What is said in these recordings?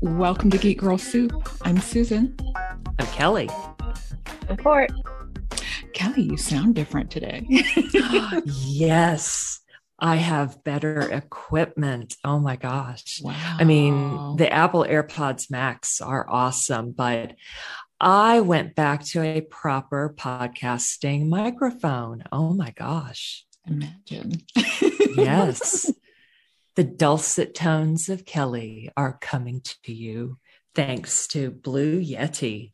Welcome to Geek Girl Soup. I'm Susan. I'm Kelly. I'm Cort. Kelly, you sound different today. yes, I have better equipment. Oh my gosh. wow. I mean, the Apple AirPods Max are awesome, but I went back to a proper podcasting microphone. Oh my gosh. imagine. Yes. The dulcet tones of Kelly are coming to you thanks to Blue Yeti.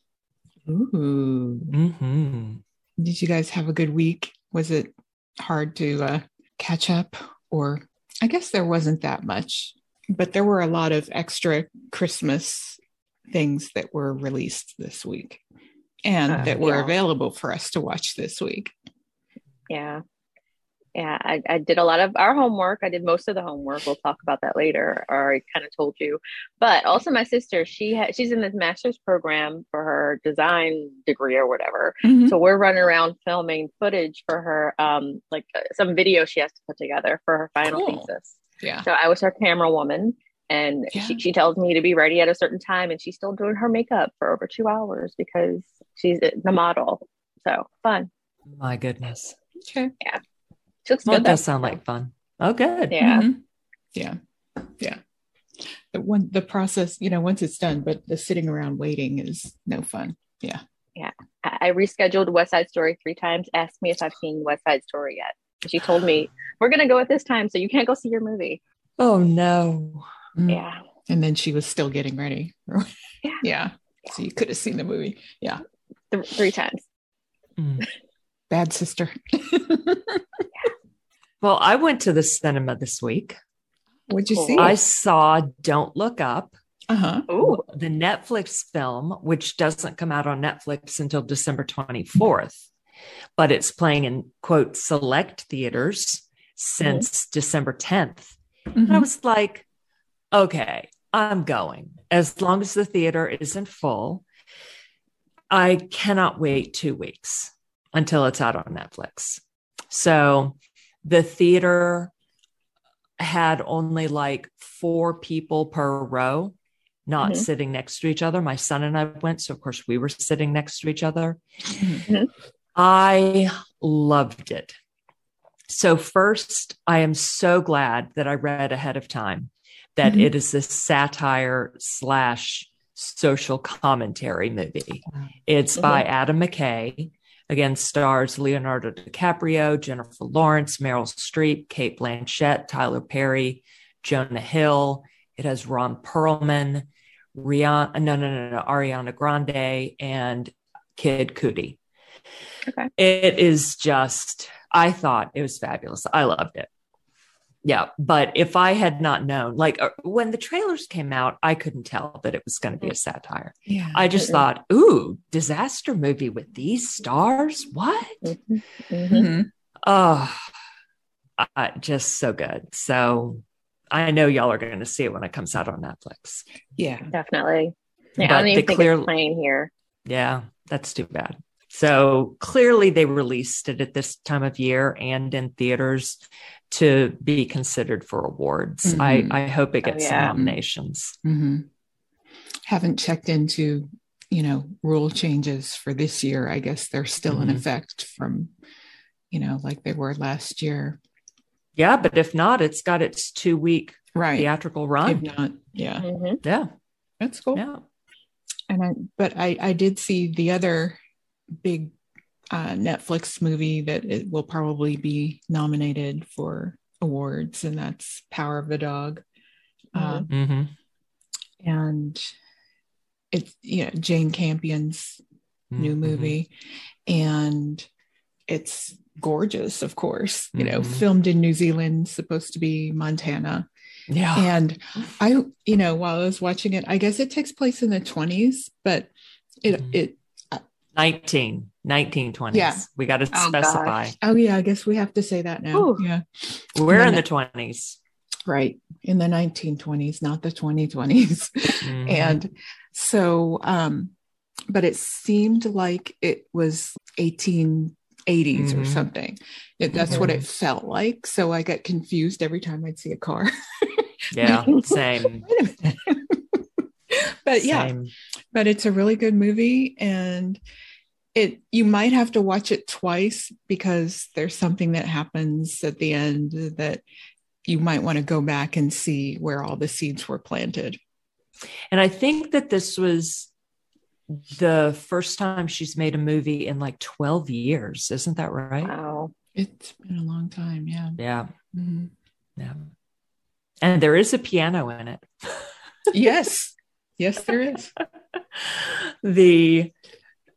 Ooh. hmm Did you guys have a good week? Was it hard to uh, catch up? Or I guess there wasn't that much, but there were a lot of extra Christmas things that were released this week and Uh, that were yeah. available for us to watch this week. Yeah. Yeah, I, I did a lot of our homework. I did most of the homework. We'll talk about that later, or I kind of told you. But also, my sister, she ha- she's in this master's program for her design degree or whatever. Mhm. So we're running around filming footage for her, um, like uh, some video she has to put together for her final Cool. thesis. Yeah. So I was her camera woman, and Yeah. she, she tells me to be ready at a certain time, and she's still doing her makeup for over two hours because she's the model. So fun. My goodness. Okay. She looks Well, good. it does sound like fun. Oh, good. Yeah. Mhm. Yeah. Yeah. The one the process, you know, once it's done, but the sitting around waiting is no fun. Yeah. Yeah. I I rescheduled West Side Story three times. Asked me if I've seen West Side Story yet. She told me we're gonna go at this time, so you can't go see your movie. Oh, no. Mm. Yeah, And then she was still getting ready. Yeah. yeah. So you could have seen the movie. Yeah. Th- three times. Mm. Bad sister. Well, I went to the cinema this week. What'd you Cool. see? I saw Don't Look Up, uh-huh. Ooh, the Netflix film, which doesn't come out on Netflix until December 24th, but it's playing in quote select theaters since December 10th. And I was like, okay, I'm going. As long as the theater isn't full, I cannot wait two weeks until it's out on Netflix. So the theater had only like four people per row, not Mhm. sitting next to each other. My son and I went. So, of course, we were sitting next to each other. Mhm. I loved it. So, first, I am so glad that I read ahead of time that Mhm. it is a satire slash social commentary movie. It's by Adam McKay. Again, stars Leonardo DiCaprio, Jennifer Lawrence, Meryl Streep, Cate Blanchett, Tyler Perry, Jonah Hill. It has Ron Perlman, Rihanna, uh, no, no, no, no, Ariana Grande, and Kid Cudi. Okay. It is just, I thought it was fabulous. I loved it. Yeah. But if I had not known, like uh, when the trailers came out, I couldn't tell that it was going to be a satire. Yeah. I just thought, ooh, disaster movie with these stars? What? Mhm. Mhm. Mhm. Oh, uh, just so good. So I know y'all are going to see it when it comes out on Netflix. Yeah. definitely. Yeah, But I don't even the think clear- it's playing here. Yeah, that's too bad. So clearly they released it at this time of year and in theaters to be considered for awards. I, Mhm. I hope it Oh, gets yeah. some nominations. Mhm. Haven't checked into, you know, rule changes for this year. I guess they're still in Mhm. effect from, you know, like they were last year. Yeah, but if not, it's got its two week Right. theatrical If run. not, yeah. Mhm. Yeah. That's cool. Yeah. and I but I I did see the other big uh, Netflix movie that it will probably be nominated for awards, and that's Power of the Dog. Uh, hmm and it's you know Jane Campion's new Mhm. movie, and it's gorgeous, of course. You know, Mhm. filmed in New Zealand, supposed to be Montana, Yeah. and I, you know, while I was watching it, I guess it takes place in the 20s, but it, Mhm. it, 19, 1920s. Yeah. We got to Oh, specify. gosh. oh yeah, I guess we have to say that now. Ooh. Yeah, We're in the 20s. right. In the 1920s, not the 2020s. Mhm. And so, um, but it seemed like it was 1880s or Mhm. something. It, that's what Mhm. it felt like. So I got confused every time I'd see a car. yeah, same. Wait a minute. but yeah, Same. but it's a really good movie and it you might have to watch it twice because there's something that happens at the end that you might want to go back and see where all the seeds were planted. And I think that this was the first time she's made a movie in like 12 years. Isn't that right? Wow. It's been a long time, yeah. Yeah. Mhm. Yeah. And there is a piano in it. Yes. Yes, there is. the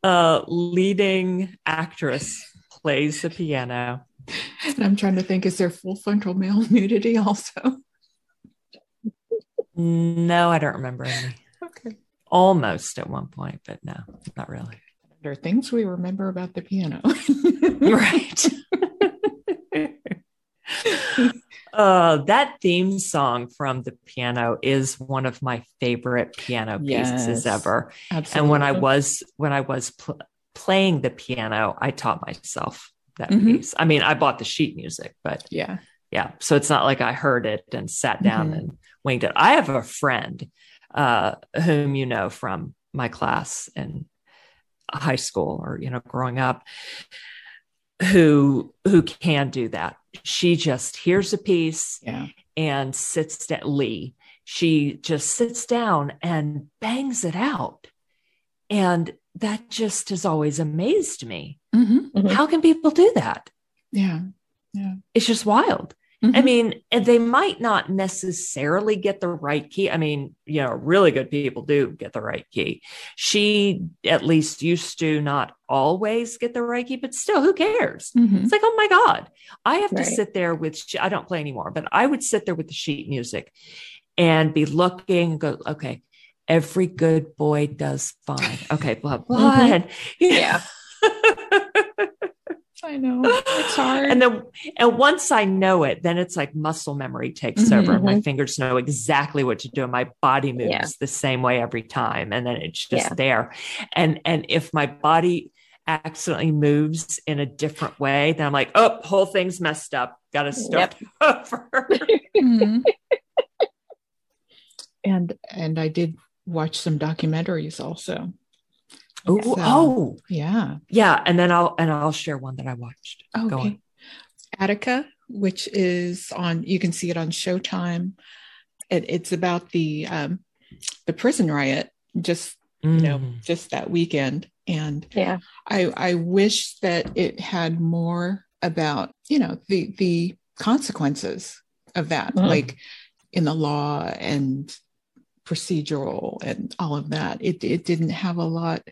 uh, leading actress plays the piano. And I'm trying to think, is there full frontal male nudity also? No, I don't remember any. Okay. Almost at one point, but no, not really. There are things we remember about the piano. right. Uh, that theme song from the piano is one of my favorite piano pieces Yes. ever. Absolutely. And when I was when I was pl- playing the piano, I taught myself that Mhm. piece. I mean, I bought the sheet music, but yeah. yeah, so it's not like I heard it and sat down Mhm. and winged it. I have a friend uh, whom you know from my class in high school or you know growing up who who can do that. She just hears a piece Yeah. and sits at Lee, she just sits down and bangs it out, and that just has always amazed me. Mhm. Mhm. How can people do that? Yeah. Yeah. It's just wild. I Mhm. mean, and they might not necessarily get the right key. I mean, you know, really good people do get the right key. She at least used to not always get the right key, but still, who cares? Mhm. It's like, oh my God, I have to sit there with, I don't play anymore, but I would sit there with the sheet music and be looking and go, okay, every good boy does fine. Okay, blah, blah. Mhm. And, Yeah. I know. It's hard. and then and once I know it, then it's like muscle memory takes over. and My fingers know exactly what to do. and My body moves Yeah. the same way every time, and then it's just Yeah. there. And and if my body accidentally moves in a different way, then I'm like, oh, whole thing's messed up. Got to start over. Mhm. and and I did watch some documentaries also. Ooh, So- oh, Yeah. yeah. And then I'll and I'll share one that I watched. Go Okay. on. Attica, which is on you can see it on Showtime. It, it's about the um, the prison riot just you know Mm. just that weekend and Yeah. I I wish that it had more about you know the the consequences of that Mhm. like in the law and procedural and all of that it it didn't have a lot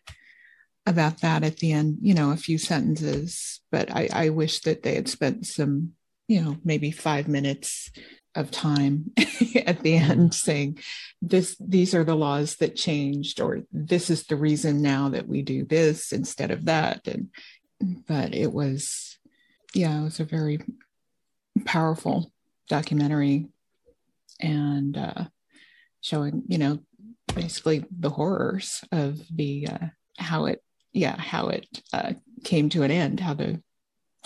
about that at the end you know a few sentences but I I wish that they had spent some you know maybe 5 minutes of time at the end saying this these are the laws that changed or this is the reason now that we do this instead of that and but it was yeah it was a very powerful documentary and uh showing you know basically the horrors of the uh how it yeah how it uh came to an end how the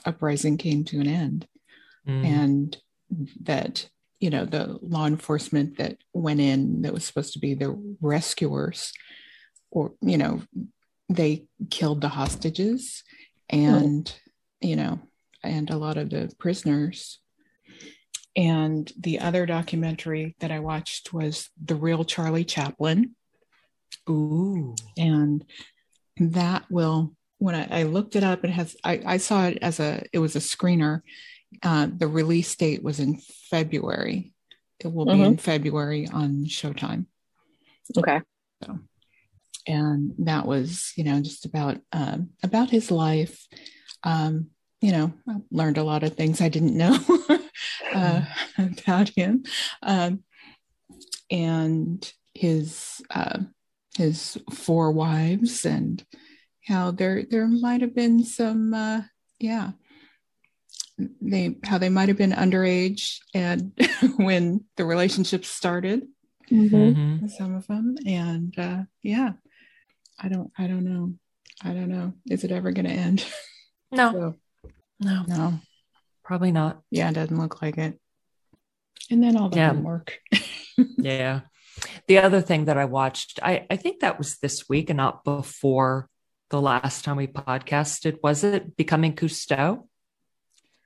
uprising came to an end Mm. and that you know the law enforcement that went in that was supposed to be the rescuers or you know they killed the hostages and you know and a lot of the prisoners and the other documentary that i watched was the real charlie chaplin Ooh. and that will when I, I looked it up it has I, I saw it as a it was a screener. Uh, the release date was in february. It will be in february on showtime. Okay. So, and that was you know just about um, about his life. Um, you know I learned a lot of things i didn't know uh, about him. Um, and his uh, his four wives and how there there might have been some uh, yeah they how they might have been underage and when the relationship started Mhm. Mhm. some of them and uh yeah i don't i don't know i don't know is it ever going to end No, so, no, no probably not. yeah it doesn't look like it and then all the Yeah. homework Yeah. The other thing that I watched, I, I think that was this week and not before the last time we podcasted. Was it Becoming Cousteau?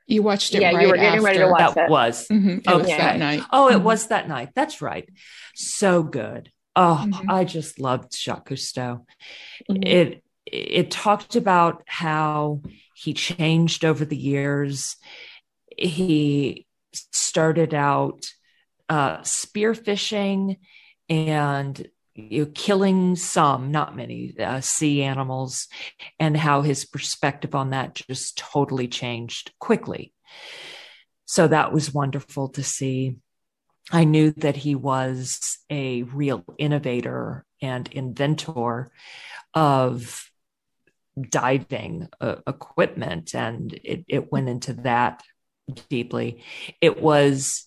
You watched it Yeah, you were getting after. ready to watch that it. was. Mhm, It was that night. Oh, it Mhm. was that night. That's right. So good. Oh, Mhm. I just loved Jacques Cousteau. Mhm. It it talked about how he changed over the years. He started out uh, spearfishing and you know, killing some, not many, uh, sea animals, and how his perspective on that just totally changed quickly. So that was wonderful to see. I knew that he was a real innovator and inventor of diving uh, equipment, and it, it went into that deeply. It was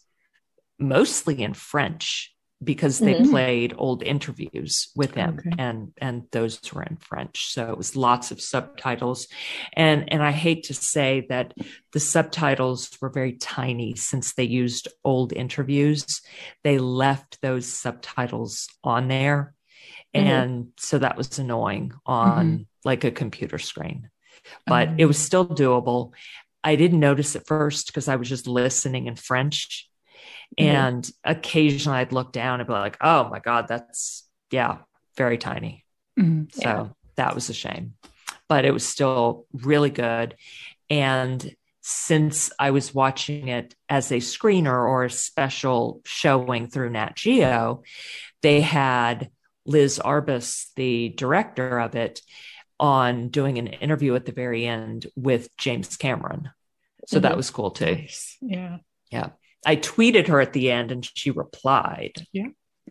mostly in French because they Mhm. played old interviews with him Okay. and and those were in French. So it was lots of subtitles. And and I hate to say that the subtitles were very tiny since they used old interviews. They left those subtitles on there. Mhm. and so that was annoying on like a computer screen. But Um, it was still doable. I didn't notice at first because I was just listening in French Mhm. and occasionally I'd look down and be like, oh my God, that's, yeah, very tiny. mhm. So Yeah. that was a shame, but it was still really good. And since I was watching it as a screener or a special showing through Nat Geo, they had Liz Garbus, the director of it, on doing an interview at the very end with James Cameron. So that Mhm. was cool too. Nice. Yeah. I tweeted her at the end and she replied. Yeah.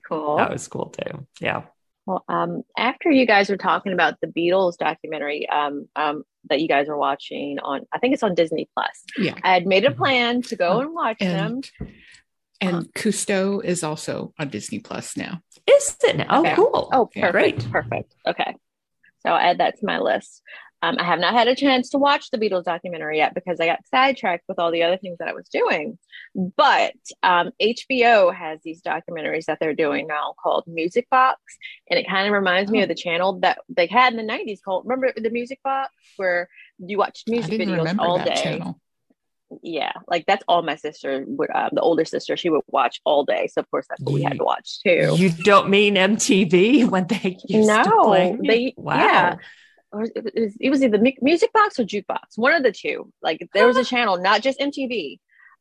Cool. That was cool too. Yeah. Well, um, after you guys were talking about the Beatles documentary um, um, that you guys are watching on, I think it's on Disney Plus. Yeah. I had made a Mhm. plan to go and watch them. And and Cousteau is also on Disney Plus now. Is it now? Oh, Okay. cool. Oh, Yeah. perfect, Great. perfect. Okay, so I'll add that to my list. Um, I have not had a chance to watch the Beatles documentary yet because I got sidetracked with all the other things that I was doing. But um, HBO has these documentaries that they're doing now called Music Box, and it kind of reminds me Oh. of the channel that they had in the '90s called. Remember the Music Box where you watched music videos all day? channel. Yeah, like that's all my sister would. Um, the older sister, she would watch all day. So of course that's what we had to watch too. You don't mean MTV when they used to No, play? they- wow. yeah. Or it was, it was either mu- music box or jukebox one of the two. Like there was a channel not just mtv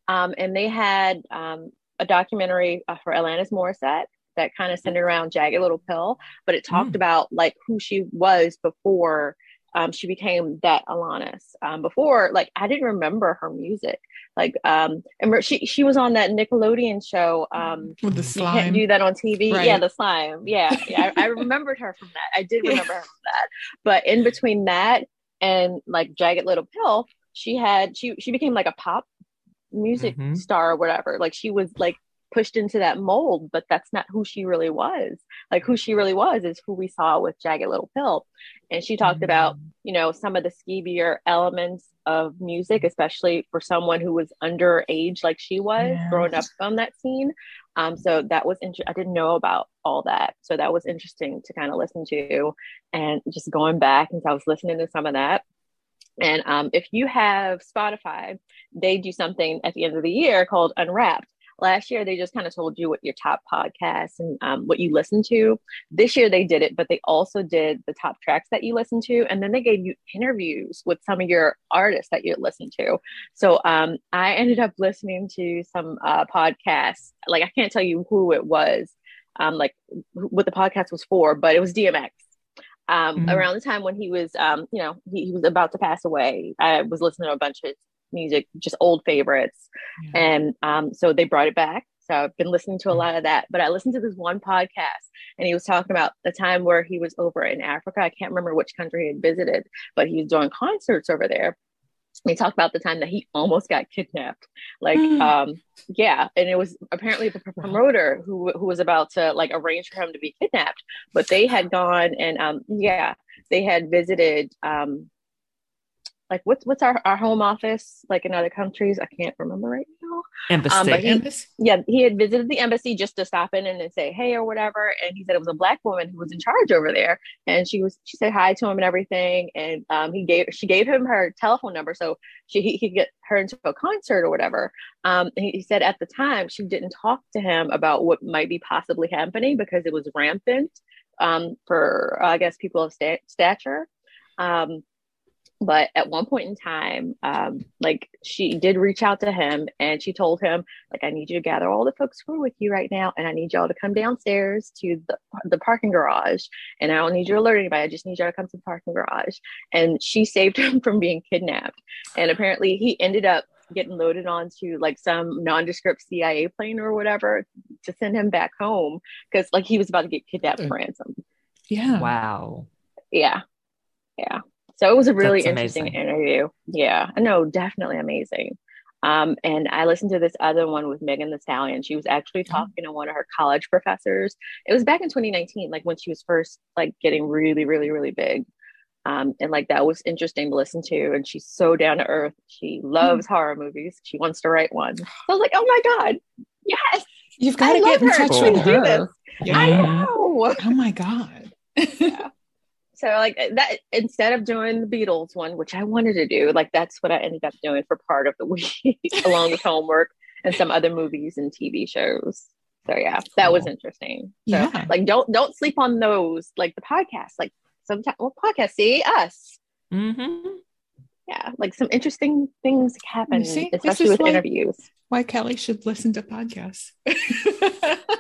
um, and they had um, a documentary uh, for alanis morissette that kind of centered around jagged little pill but it talked Mm. about like who she was before um, she became that alanis. Um, before like i didn't remember her music like um and she she was on that nickelodeon show um With the slime you can't do that on TV. Right. Yeah, the slime. Yeah, yeah. I, I remembered her from that. I did Yeah. remember her from that. But in between that and like Jagged Little Pill, she had she she became like a pop music Mhm. star or whatever. Like she was like pushed into that mold, but that's not who she really was. Like who she really was is who we saw with Jagged Little Pill. And she talked about you know some of the skeevier elements of music especially for someone who was underage like she was Yeah. growing up on that scene um so that was interesting i didn't know about all that so that was interesting to kind of listen to and just going back and i was listening to some of that and um, if you have spotify they do something at the end of the year called unwrapped last year they just kind of told you what your top podcasts and um, what you listen to this year they did it, but they also did the top tracks that you listen to, and then they gave you interviews with some of your artists that you listen to. So um, I ended up listening to some uh, podcasts. Like I can't tell you who it was, um, like what the podcast was for, but it was DMX. Um, Mhm. Around the time when he was, um, you know, he, he was about to pass away, I was listening to a bunch of music, just old favorites. Yeah. And um, so they brought it back. So I've been listening to a lot of that. But I listened to this one podcast and he was talking about the time where he was over in Africa. I can't remember which country he had visited, but he was doing concerts over there. He talked about the time that he almost got kidnapped. Like, Mm. um, yeah, and it was apparently the promoter who who was about to like arrange for him to be kidnapped. But they had gone and um, yeah, they had visited um, like what's what's our, our home office like in other countries? I can't remember right now. Embassy. Um, but he- Embassy? yeah, he had visited the embassy just to stop in and then say hey or whatever. And he said it was a black woman who was in charge over there, and she was she said hi to him and everything. And um, he gave she gave him her telephone number so she he, he could get her into a concert or whatever. Um, he, he said at the time she didn't talk to him about what might be possibly happening because it was rampant um, for I guess people of sta- stature. Um, but at one point in time um like she did reach out to him and she told him like i need you to gather all the folks who are with you right now and i need y'all to come downstairs to the, the parking garage. And i don't need you to alert anybody i just need y'all to come to the parking garage. And she saved him from being kidnapped. And apparently he ended up getting loaded onto like some nondescript cia plane or whatever to send him back home because like he was about to get kidnapped for ransom. Yeah. wow. yeah. Yeah so it was a really interesting interview yeah no definitely amazing um, and I listened to this other one with Megan Thee Stallion. She was actually Oh. talking to one of her college professors. It was back in 2019, like when she was first like getting really, really, really big. Um, and like that was interesting to listen to. And she's so down to earth. She loves horror movies. She wants to write one. So I was like, oh my God, yes, You've got to get in her. touch She with can do this. her. Yeah. I know. Oh my God. So like that instead of doing the Beatles one, which I wanted to do, like that's what I ended up doing for part of the week, along with homework and some other movies and TV shows. So yeah, that was interesting. So Yeah. like don't don't sleep on those, like the podcast. Like sometimes well podcast, see us. Mm-hmm. Yeah, like some interesting things happen, see, especially with why- interviews. Why Kelly should listen to podcasts.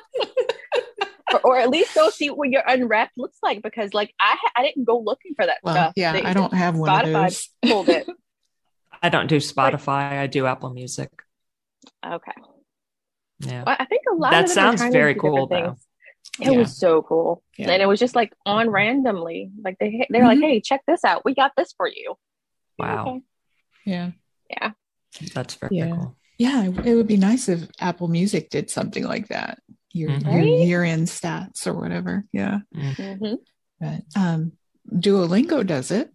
or, or at least go see what your unwrapped looks like because like I ha- I didn't go looking for that well, stuff. yeah, They- I don't have one of Spotify those. pulled it. I don't do Spotify. I do Apple Music. Okay. Yeah. Well, I think a lot That of them are sounds very cool, though. things. It Yeah. was so cool, Yeah. and it was just like on randomly. Like they they're like, Mhm. "Hey, check this out. We got this for you." Wow. Okay. Yeah. That's very Yeah. cool. Yeah. It would be nice if Apple Music did something like that. Your, Mhm. your year end stats or whatever. Yeah. Mhm. But um Duolingo does it.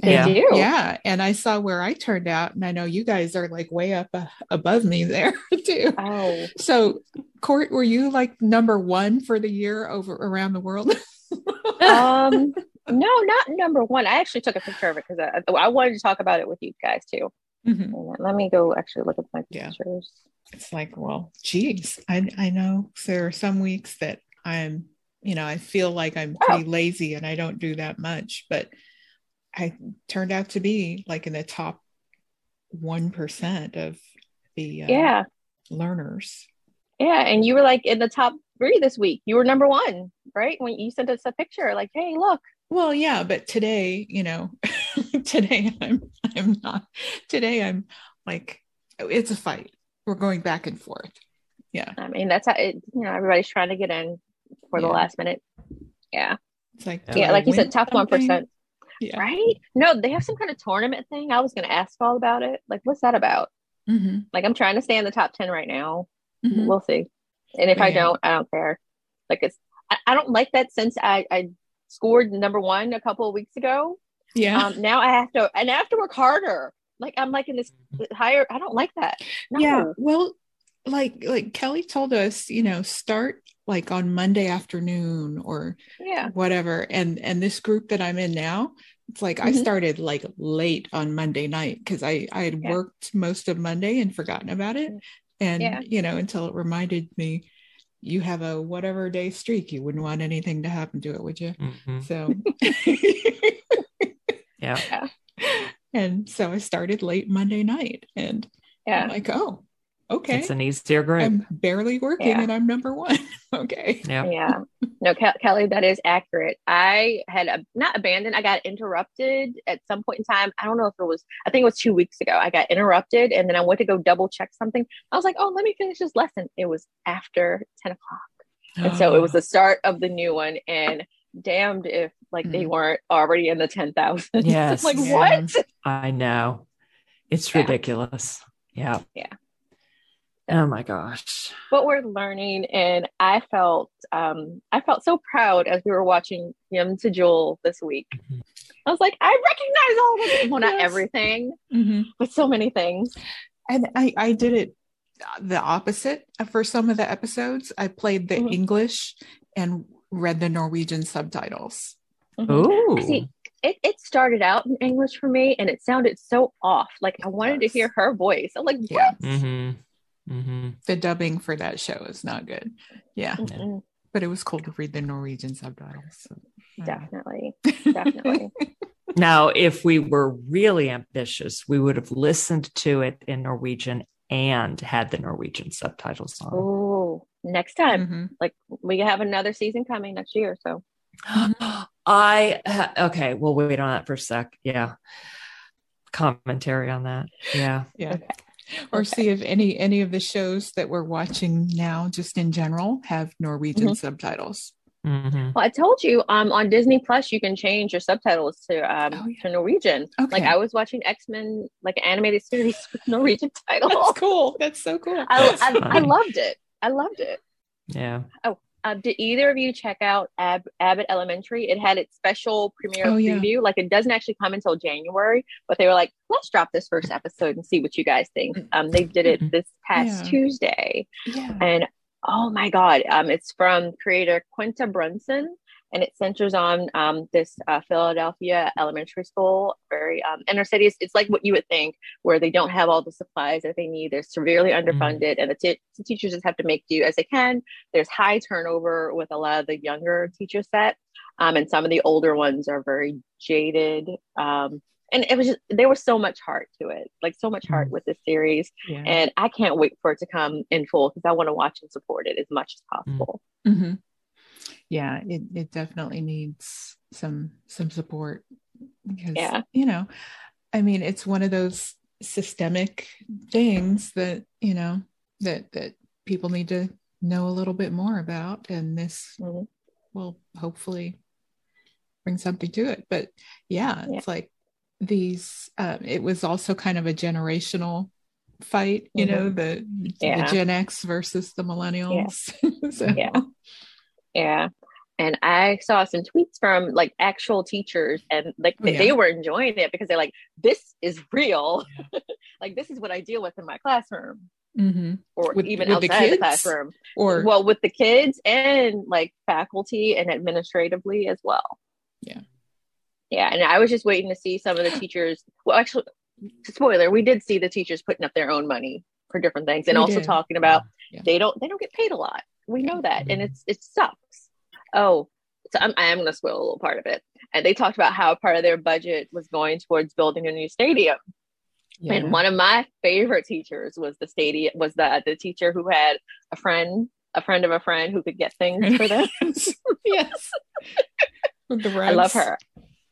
They Yeah. do. Yeah. And I saw where I turned out, and I know you guys are like way up uh, above me there too. Oh, So, Cort, were you like number one for the year over around the world? um, no, not number one. I actually took a picture of it because I, I wanted to talk about it with you guys too. Mhm. Let me go actually look at my Yeah. pictures. It's like, well, geez, I I know there are some weeks that I'm, you know, I feel like I'm pretty lazy and I don't do that much, but I turned out to be like in the top one percent of the uh, Yeah, learners. yeah, and you were like in the top three this week. You were number one, right? When you sent us a picture, like, "Hey, look." Well, yeah, but today, you know, today I'm I'm not. Today I'm like it's a fight. We're going back and forth. Yeah, I mean, that's how it. You know, everybody's trying to get in for the last minute. Yeah. it's like Yeah, I like you said, top one something? percent, Yeah. right? No, they have some kind of tournament thing. I was going to ask all about it. Like, what's that about? Mhm, Like, I'm trying to stay in the top ten right now. mhm. We'll see. And if I Yeah. don't, I don't care. Like, it's I, I don't like that since I I scored number one a couple of weeks ago. Yeah. Um, now I have to and I have to work harder. Like I'm like in this higher. I don't like that. No. Yeah. Well, like like Kelly told us, you know, start like on Monday afternoon or Yeah. whatever. And and this group that I'm in now, it's like I Mhm. started like late on Monday night because I I had Yeah. worked most of Monday and forgotten about it. And Yeah. you know, until it reminded me, you have a whatever day streak. You wouldn't want anything to happen to it, would you? Mhm. So Yeah. and so I started late Monday night and Yeah. I'm like, oh, okay. It's an easier group. I'm barely working Yeah. and I'm number one. okay. yeah. Yeah. No, Ke- Kelly, that is accurate. I had a, not abandoned. I got interrupted at some point in time. I don't know if it was. I think it was two weeks ago. I got interrupted, and then I went to go double check something. I was like, "Oh, let me finish this lesson." It was after ten o'clock, and so it was the start of the new one. And damned if like they Mm. weren't already in the ten thousand. Yes. like Yeah. what? I know. It's Yeah. ridiculous. Yeah. Yeah. Oh my gosh. What we're learning, and I felt, um, I felt so proud as we were watching Hjem til Jul this week. Mhm. I was like, I recognize all of it. Well, not Yes. everything, Mhm. but so many things. And I, I did it the opposite for some of the episodes. I played the Mhm. English and read the Norwegian subtitles. Ooh. See, it, it started out in English for me and it sounded so off. Like I wanted to hear her voice. I'm like, what? Yeah. Mm-hmm. Mm-hmm. The dubbing for that show is not good. Yeah, Mm-mm. but it was cool to read the Norwegian subtitles. So, I Definitely. Definitely. Now, if we were really ambitious, we would have listened to it in Norwegian and had the Norwegian subtitles on. oh, next time. Mhm. Like we have another season coming next year. So I okay. We'll wait on that for a sec. Yeah, commentary on that. Yeah. Yeah. Okay. Or Okay. see if any any of the shows that we're watching now, just in general, have Norwegian Mhm. subtitles. hmm well, I told you, um, on Disney Plus, you can change your subtitles to um Oh, yeah. to Norwegian. Okay, Like I was watching X Men, like an animated series with Norwegian titles. that's cool. That's so cool. I, I, I loved it. I loved it. Yeah. Uh, did either of you check out Ab- Abbott Elementary? It had its special premiere Oh, yeah. Like it doesn't actually come until January, but they were like, let's drop this first episode and see what you guys think. Um, they did it Mhm. this past Yeah. Tuesday, yeah. and oh my god, um, it's from creator Quinta Brunson, and it centers on um this uh, Philadelphia elementary school, very um inner city. It's, it's like what you would think, where they don't have all the supplies that they need. They're severely underfunded, and the, t- the teachers just have to make do as they can. There's high turnover with a lot of the younger teacher set, um, and some of the older ones are very jaded. Um, and it was just there was so much heart to it, like so much heart Mm. with this series, yeah. and I can't wait for it to come in full because I want to watch and support it as much as possible. hmm Yeah, it, it definitely needs some some support because Yeah. you know, I mean, it's one of those systemic things that you know that that people need to know a little bit more about, and this Mhm. will hopefully bring something to it. But yeah, Yeah. it's like these. Um, it was also kind of a generational fight, you know, the Yeah. the Gen X versus the millennials. so, Yeah. Yeah. And I saw some tweets from like actual teachers, and like Oh, they, yeah. they were enjoying it because they're like, "This is real. like this is what I deal with in my classroom, Mhm. or With- even with outside the kids? classroom. Or well, with the kids and like faculty and administratively as well. Yeah. Yeah, and I was just waiting to see some of the teachers. Well, actually, spoiler: we did see the teachers putting up their own money for different things, and We also did. talking about Yeah. they don't they don't get paid a lot. We know that, and Mhm. it's it sucks. Oh, so I'm I am going to spoil a little part of it. And they talked about how part of their budget was going towards building a new stadium. yeah. And one of my favorite teachers was the stadium was the the teacher who had a friend a friend of a friend who could get things for them. yes. The I love her.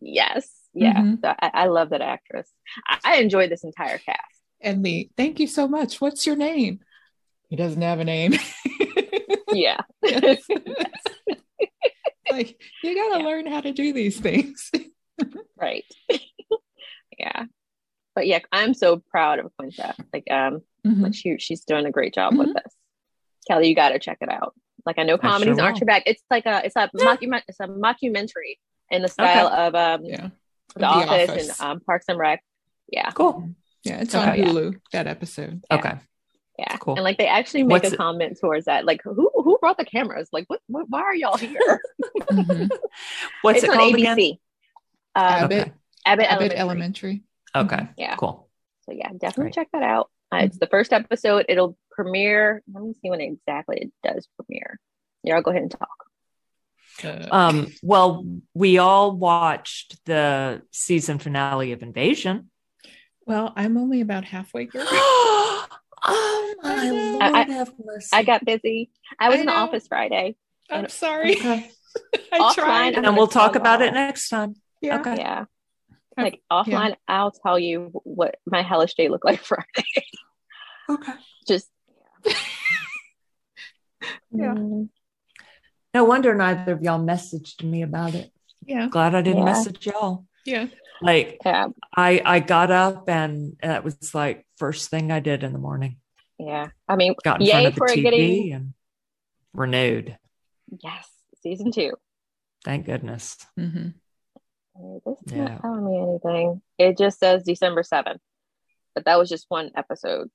Yes. Yeah. Mhm. So I, I love that actress. I, I enjoyed this entire cast. And the thank you so much. What's your name? He doesn't have a name. Yeah. Yes. like you got to Yeah. learn how to do these things. right. yeah. But yeah, I'm so proud of Quinta. Like um Mhm. like she she's doing a great job with this. Kelly, you gotta check it out. Like I know I comedies sure aren't will. your bag. It's like a it's a mockument it's a mockumentary in the style of um Yeah. The, Office, and um Parks and Rec. Yeah. Cool. Yeah, it's on Okay. Hulu that episode. Yeah. Okay. Yeah. Cool. And like they actually make What's a it- comment towards that. Like who who brought the cameras? Like what, what why are y'all here? Mhm. What's it's it on called ABC. again? Um, Abbott, Okay. Abbott, Abbott Elementary. Elementary. Okay. Yeah. Cool. So yeah, definitely Great. check that out. Uh, Mm-hmm. it's the first episode. It'll premiere. Let me see when exactly it does premiere. Yeah, I'll go ahead and talk. Uh, Um, well, we all watched the season finale of Invasion. well, I'm only about halfway through. oh my I lord, I- have mercy. I got busy. I was I in the office Friday. I'm sorry. Okay. I Offline, tried. And we'll talk about it next time. Yeah. Okay. Yeah. Like offline, I'll tell you what my hellish day looked like Friday. Okay. Just Yeah. Mm, No wonder neither of y'all messaged me about it. Yeah. Glad I didn't Yeah. message y'all. Yeah. Like yeah, I I got up and that was like first thing I did in the morning. yeah. I mean, Got in yay front of the for it TV getting and renewed. yes, season two. Thank goodness. Mm-hmm. This is Yeah. not telling me anything. It just says December seventh, but that was just one episode.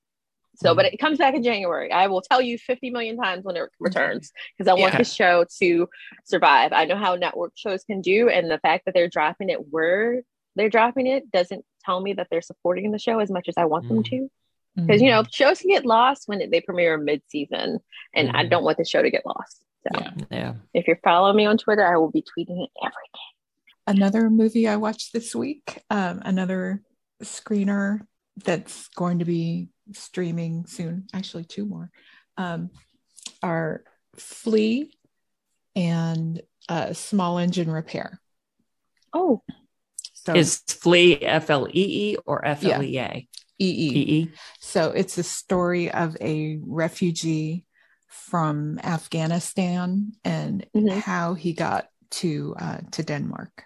So, mm-hmm. but it comes back in January. I will tell you 50 million times when it returns because I want yeah. the show to survive. I know how network shows can do, and the fact that they're dropping it where they're dropping it doesn't tell me that they're supporting the show as much as I want mm-hmm. them to. Because you know, mm-hmm. shows can get lost when they premiere mid-season, and I mm-hmm. don't want the show to get lost. So, yeah. yeah. If you're following me on Twitter, I will be tweeting it every day. Another movie I watched this week, um, another screener that's going to be streaming soon. Actually, two more um, are Flee and uh, Small Engine Repair. Oh, so is Flee F L E E or F L E A? E E. So it's a story of a refugee from Afghanistan and mm-hmm. how he got to uh, to Denmark.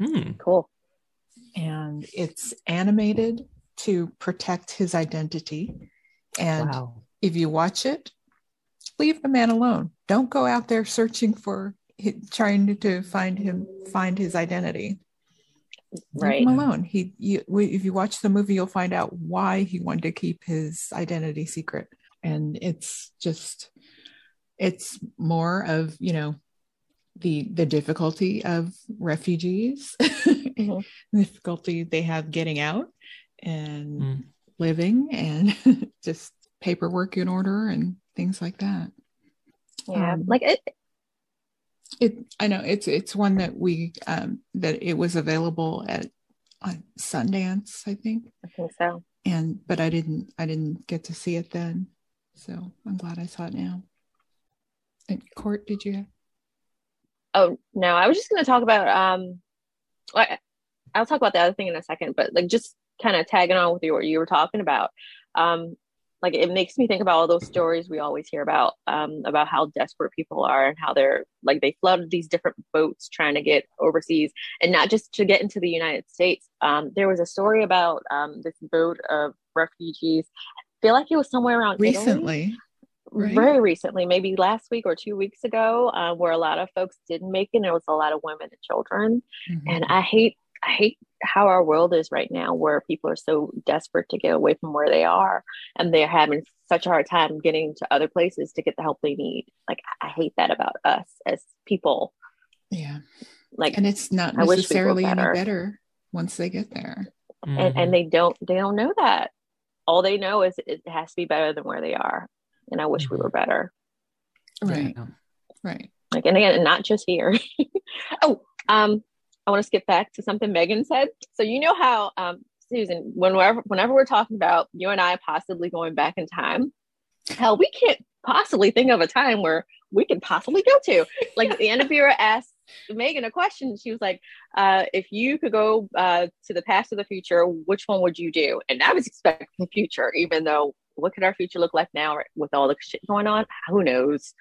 Mm. Cool. And it's animated to protect his identity. And wow. if you watch it, leave the man alone. Don't go out there searching for trying to find him find his identity. Right. Leave him alone. He you, if you watch the movie, you'll find out why he wanted to keep his identity secret. And it's just it's more of, you know, the the difficulty of refugees, mm-hmm. difficulty they have getting out and mm. living and just paperwork in order and things like that. Yeah, um, like it. It. I know it's it's one that we um, that it was available at on Sundance, I think. I think so. And but I didn't I didn't get to see it then, so I'm glad I saw it now. And Cort, did you? Have? Oh no, I was just going to talk about. um I, I'll talk about the other thing in a second, but like just kind of tagging on with you what you were talking about um like it makes me think about all those stories we always hear about um about how desperate people are and how they're like they flooded these different boats trying to get overseas and not just to get into the united states um there was a story about um this boat of refugees i feel like it was somewhere around recently Italy. Right. very recently, maybe last week or two weeks ago, uh, where a lot of folks didn't make it. And it was a lot of women and children. Mm-hmm. And I hate I hate how our world is right now, where people are so desperate to get away from where they are, and they're having such a hard time getting to other places to get the help they need. Like I hate that about us as people. Yeah, like, and it's not necessarily we any better once they get there, mm-hmm. and and they don't they don't know that. All they know is it has to be better than where they are, and I wish mm-hmm. we were better. Right, yeah. right. Like, and again, not just here. oh, um, I want to skip back to something Megan said. So you know how um, Susan, whenever whenever we're talking about you and I possibly going back in time, hell, we can't possibly think of a time where we could possibly go to. Like the interviewer asked Megan a question. She was like, uh, "If you could go uh, to the past or the future, which one would you do?" And I was expecting the future, even though what could our future look like now with all the shit going on? Who knows?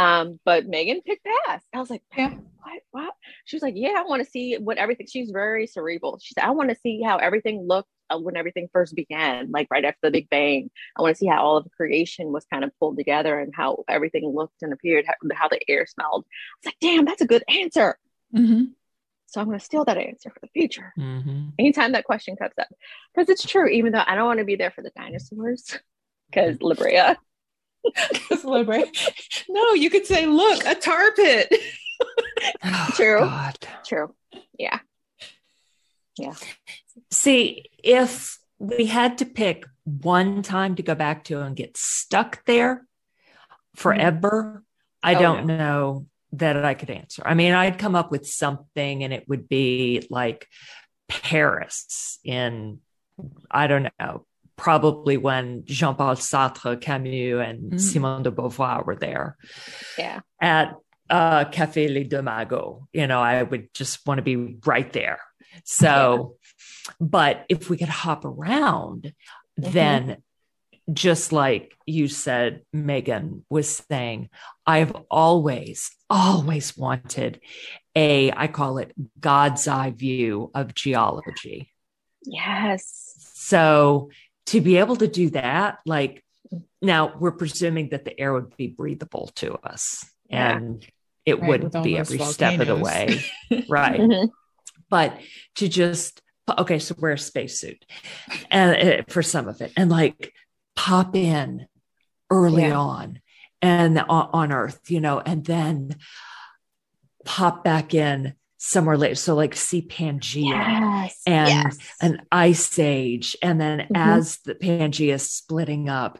Um, but Megan picked pass. I was like, Pam, what? What? She was like, yeah, I want to see what everything. She's very cerebral. She said, I want to see how everything looked uh, when everything first began, like right after the Big Bang. I want to see how all of the creation was kind of pulled together and how everything looked and appeared, how, how the air smelled. I was like, damn, that's a good answer. Mm-hmm. So I'm going to steal that answer for the future. Mm-hmm. Anytime that question comes up, because it's true. Even though I don't want to be there for the dinosaurs, because La Brea. no, you could say, look, a tar pit. oh, True. God. True. Yeah. Yeah. See, if we had to pick one time to go back to and get stuck there mm-hmm. forever, I oh, don't no. know that I could answer. I mean, I'd come up with something and it would be like Paris in, I don't know, probably when Jean Paul Sartre, Camus, and mm. Simone de Beauvoir were there. Yeah. At uh, Cafe Les Deux Magots. You know, I would just want to be right there. So, yeah. but if we could hop around, mm-hmm. then just like you said, Megan was saying, I've always, always wanted a, I call it God's eye view of geology. Yes. So to be able to do that, like now we're presuming that the air would be breathable to us yeah. and it right, wouldn't be every volcanoes. step of the way. right. Mm-hmm. But to just, okay, so wear a spacesuit and uh, for some of it and like pop in early Yeah. on and on, on Earth, you know, and then pop back in somewhere later. So like see Pangea Yes. and yes. an ice age and then Mhm. as the pangea is splitting up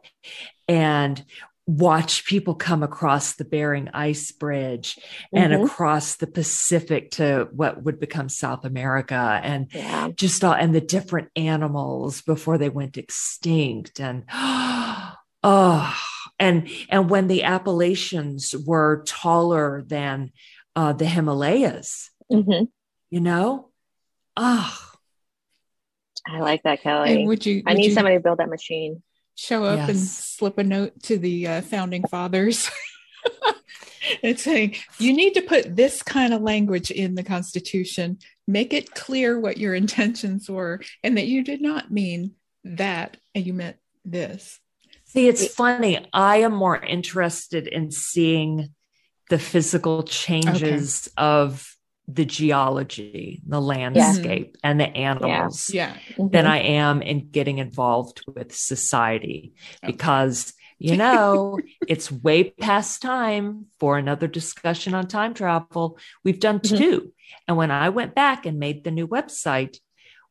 and watch people come across the bering ice bridge and Mhm. across the pacific to what would become south america and yeah. just all and the different animals before they went extinct and oh and and when the appalachians were taller than uh, the himalayas hmm you know oh I like that, Kelly. And would you? I would need you somebody to build that machine. show up and slip a note to the uh, founding fathers. It's saying you need to put this kind of language in the Constitution. Make it clear what your intentions were, and that you did not mean that, and you meant this. See, it's funny. I am more interested in seeing the physical changes of the geology, the landscape, and the animals Yeah, than Mhm. I am in getting involved with society Okay. because, you know, it's way past time for another discussion on time travel. We've done Mhm. two. And when I went back and made the new website,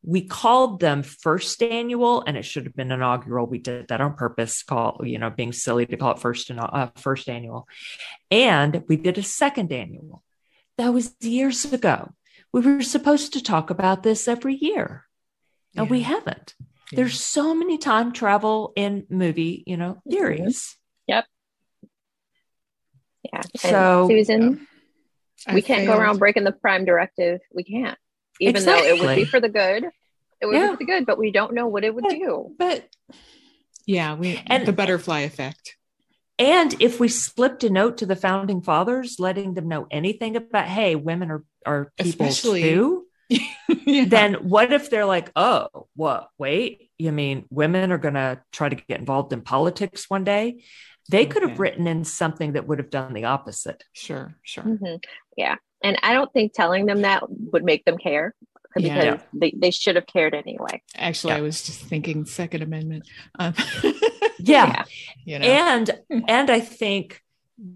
we called them first annual and it should have been inaugural. We did that on purpose, call, you know, being silly to call it first and uh, first annual. And we did a second annual. That was years ago. We were supposed to talk about this every year. And we haven't. Yeah. There's so many time travel in movie, you know, theories. Yep. Yeah. And So- Susan, I we can't go around breaking the prime directive. We can't, even though it would be for the good. It would Yeah. be for the good, but we don't know what it would Yeah. do. But yeah, we And- the butterfly effect. And if we slipped a note to the founding fathers, letting them know anything about, hey, women are, are people Especially- too, Yeah. then what if they're like, oh, what? Wait, you mean women are going to try to get involved in politics one day? They could have written in something that would have done the opposite. sure, sure. Mhm. Yeah. And I don't think telling them that would make them care because Yeah. they, they should have cared anyway. Actually, Yeah. I was just thinking Second Amendment. Um, Yeah. you know, And and I think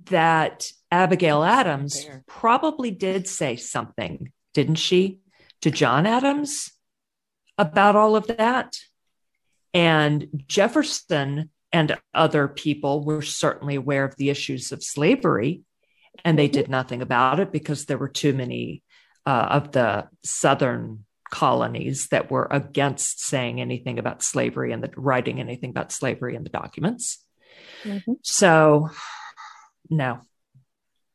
that Abigail Adams There. probably did say something, didn't she, to John Adams about all of that? And Jefferson and other people were certainly aware of the issues of slavery, and they did nothing about it because there were too many uh, of the Southern colonies that were against saying anything about slavery and the, writing anything about slavery in the documents. Mhm. So, no.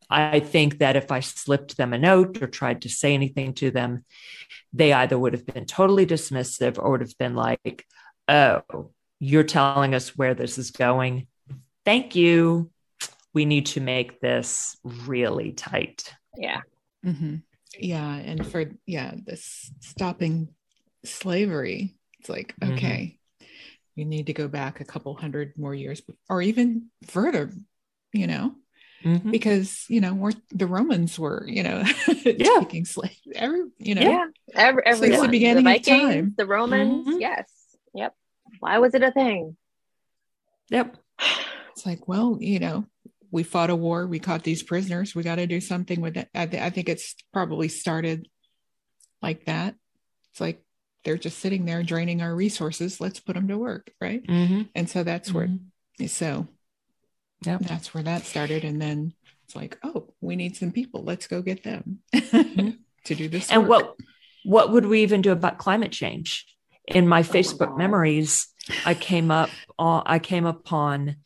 I think that if I slipped them a note or tried to say anything to them, they either would have been totally dismissive or would have been like, oh, you're telling us where this is going. Thank you. We need to make this really tight. Yeah. Mhm. Yeah, and for yeah, this stopping slavery. It's like Mhm. okay, you need to go back a couple hundred more years, or even further. You know, Mhm. because you know we're the Romans were you know Yeah. taking slaves. Every you know, Yeah. Every, Since the beginning the of time. the Romans. Mhm. Yes. Yep. Why was it a thing? Yep. it's like well you know we fought a war we caught these prisoners we got to do something with it I, th- I think it's probably started like that it's like they're just sitting there draining our resources let's put them to work right Mhm. and so that's where Mhm. so Yep. that's where that started and then it's like oh we need some people let's go get them to do this And work. what what would we even do about climate change? In my Facebook God. memories, I came up on, I came upon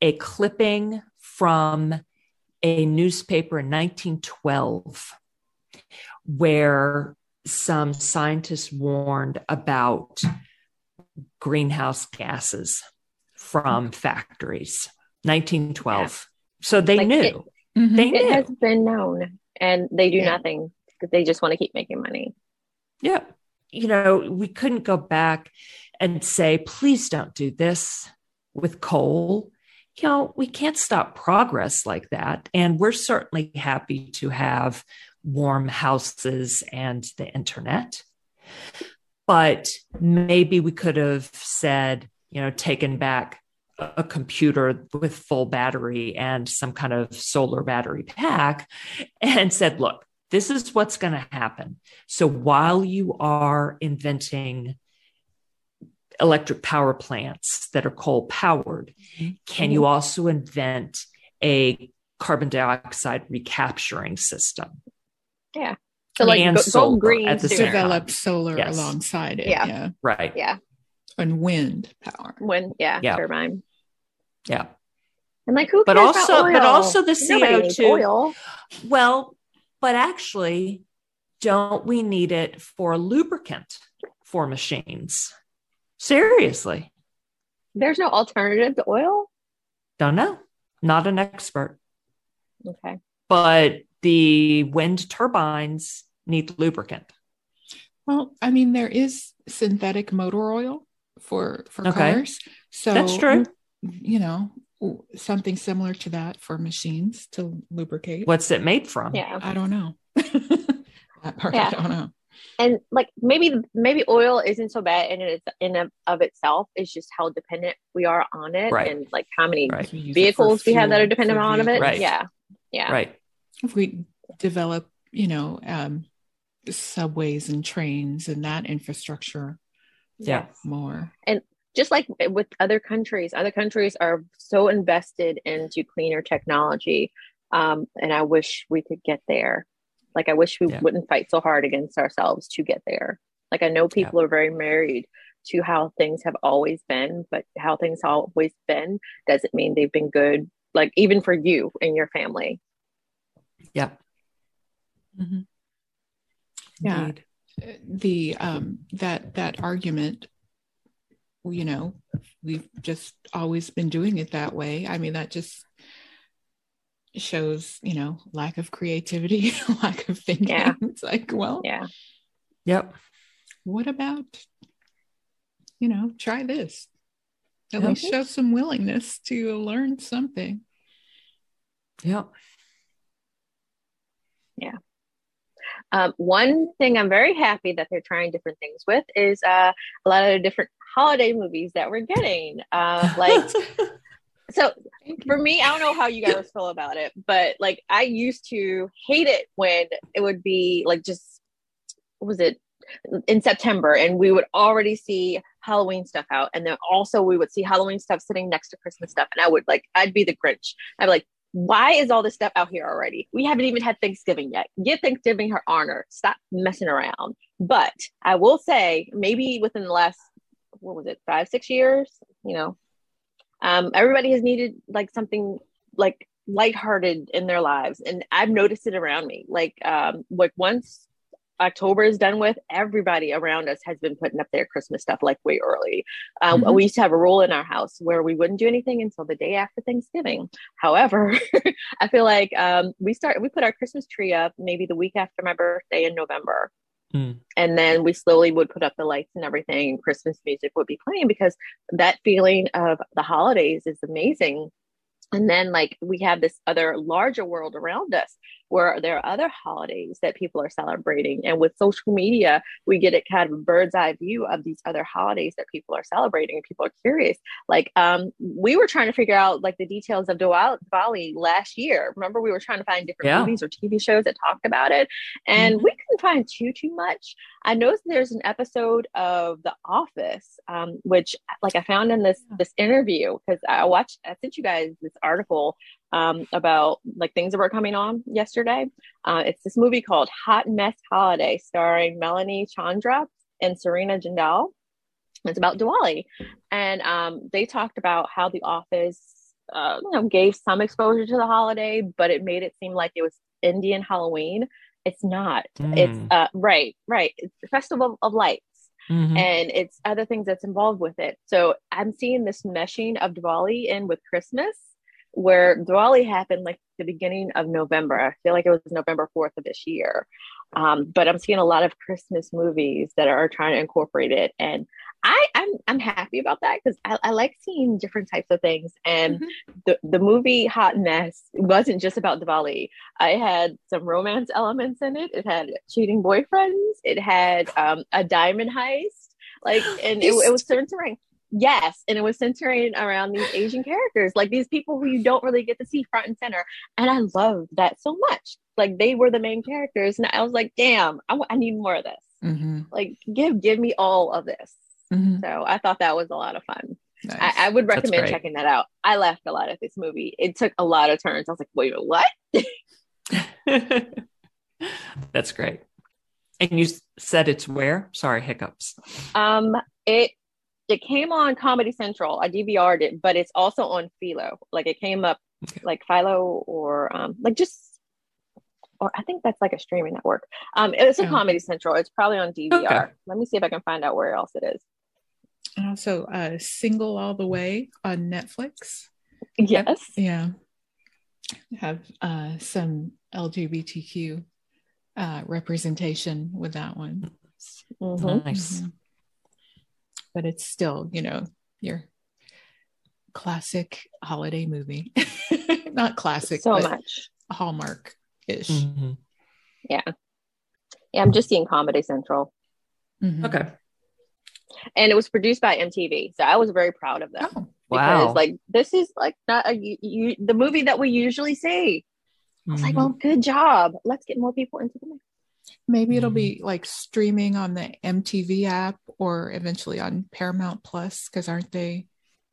a clipping from a newspaper in 1912 where some scientists warned about greenhouse gases from factories 1912 so they Like knew it- Mhm. they It knew has been known, and they do Yeah. nothing because they just want to keep making money. Yeah. You know, we couldn't go back and say, please don't do this with coal. You know, we can't stop progress like that. And we're certainly happy to have warm houses and the internet. But maybe we could have said, you know, taken back a computer with full battery and some kind of solar battery pack and said, look, this is what's going to happen. So while you are inventing electric power plants that are coal powered, mm-hmm. can you also invent a carbon dioxide recapturing system? Yeah. So like and go, go green at the develop solar yes. alongside it. Yeah. yeah. Right. Yeah. And wind power. Wind, yeah, yeah. turbine. Yeah. And like who but also but also the CO2 oil. Well, but actually, don't we need it for lubricant for machines? Seriously. There's no alternative to oil? Don't know. Not an expert. Okay. But the wind turbines need lubricant. Well, I mean, there is synthetic motor oil for for okay. cars. So that's true. You know, something similar to that for machines to lubricate. What's it made from? Yeah, I don't know. that part yeah. I don't know. And like maybe maybe oil isn't so bad in it in and of itself. It's just how dependent we are on it, right. and like how many right. vehicles we have that are dependent on it. Right. Yeah, yeah. Right. If we develop, you know, um, subways and trains and that infrastructure, yeah, more. And just like with other countries, other countries are so invested into cleaner technology. Um, and I wish we could get there. Like, I wish we yeah. wouldn't fight so hard against ourselves to get there. Like, I know people yeah. are very married to how things have always been, but how things have always been doesn't mean they've been good, like, even for you and your family. Yeah. Mm-hmm. Yeah. The um that that argument you know, we've just always been doing it that way. I mean, that just shows, you know, lack of creativity, lack of thinking. Yeah. It's like, well, yeah. Yep. What about, you know, try this? At least show some willingness to learn something. Yep. Yeah. Um, one thing I'm very happy that they're trying different things with is uh, a lot of the different holiday movies that we're getting. Uh, like, so for me, I don't know how you guys feel about it, but like I used to hate it when it would be like just, was it in September and we would already see Halloween stuff out. And then also we would see Halloween stuff sitting next to Christmas stuff. And I would like, I'd be the Grinch. I'd be like, why is all this stuff out here already? We haven't even had Thanksgiving yet. Give Thanksgiving her honor. Stop messing around. But I will say, maybe within the last, what was it, five, six years, you know, um, everybody has needed like something like lighthearted in their lives. And I've noticed it around me. Like, um, like once October is done with, everybody around us has been putting up their Christmas stuff like way early. Um, mm-hmm. We used to have a rule in our house where we wouldn't do anything until the day after Thanksgiving. However, I feel like um, we start we put our Christmas tree up maybe the week after my birthday in November. Mm. And then we slowly would put up the lights and everything, and Christmas music would be playing because that feeling of the holidays is amazing and then like we have this other larger world around us where there are other holidays that people are celebrating. And with social media we get a kind of bird's eye view of these other holidays that people are celebrating and people are curious. Like um we were trying to figure out like the details of Diwali last year. Remember we were trying to find different yeah. movies or TV shows that talked about it and mm-hmm. we couldn't find too too much. I noticed there's an episode of The Office um which like I found in this this interview because I watched I sent you guys this article um, about like things that were coming on yesterday. Uh, it's this movie called Hot Mess Holiday, starring Melanie Chandra and Surina Jindal. It's about Diwali, and um, they talked about how The Office, uh, you know, gave some exposure to the holiday, but it made it seem like it was Indian Halloween. It's not. Mm. It's uh, right, right. It's the Festival of Lights. Mm-hmm. and it's other things that's involved with it. So I'm seeing this meshing of Diwali in with Christmas where Diwali happened like the beginning of November. I feel like it was November 4th of this year. Um, but I'm seeing a lot of Christmas movies that are trying to incorporate it. And I, I'm I'm happy about that because I, I, like seeing different types of things. And mm-hmm. the, the movie Hot Mess wasn't just about Diwali. I had some romance elements in it. It had cheating boyfriends. It had um, a diamond heist. Like, and it, it was centering yes, and it was centering around these Asian characters, like these people who you don't really get to see front and center. And I love that so much. Like they were the main characters, and I was like, damn, I, w- I need more of this. Mm-hmm. Like give give me all of this. Mm-hmm. So I thought that was a lot of fun. Nice. I, I would recommend checking that out. I laughed a lot at this movie. It took a lot of turns. I was like, wait, what? That's great. And you said it's where? Sorry, hiccups. Um, it it came on Comedy Central. I DVR'd it, but it's also on Philo. Like it came up Okay. like Philo or um like just or I think that's like a streaming network. Um, it's a Oh. Comedy Central. It's probably on DVR. Okay. Let me see if I can find out where else it is. And also uh single all the way on Netflix. Yes. Yeah. Have uh some LGBTQ uh representation with that one. Mhm. Nice. Mhm. But it's still, you know, your classic holiday movie. Not classic, So but much. Hallmark ish. Mhm. Yeah, I'm just seeing Comedy Central, Mm-hmm. Okay. and it was produced by MTV. So I was very proud of them. Oh, because Wow. like this is like not a you, you, the movie that we usually see. I was like, Mhm. well, good job. Let's get more people into the movie. Maybe it'll Mhm. be like streaming on the MTV app or eventually on Paramount Plus because aren't they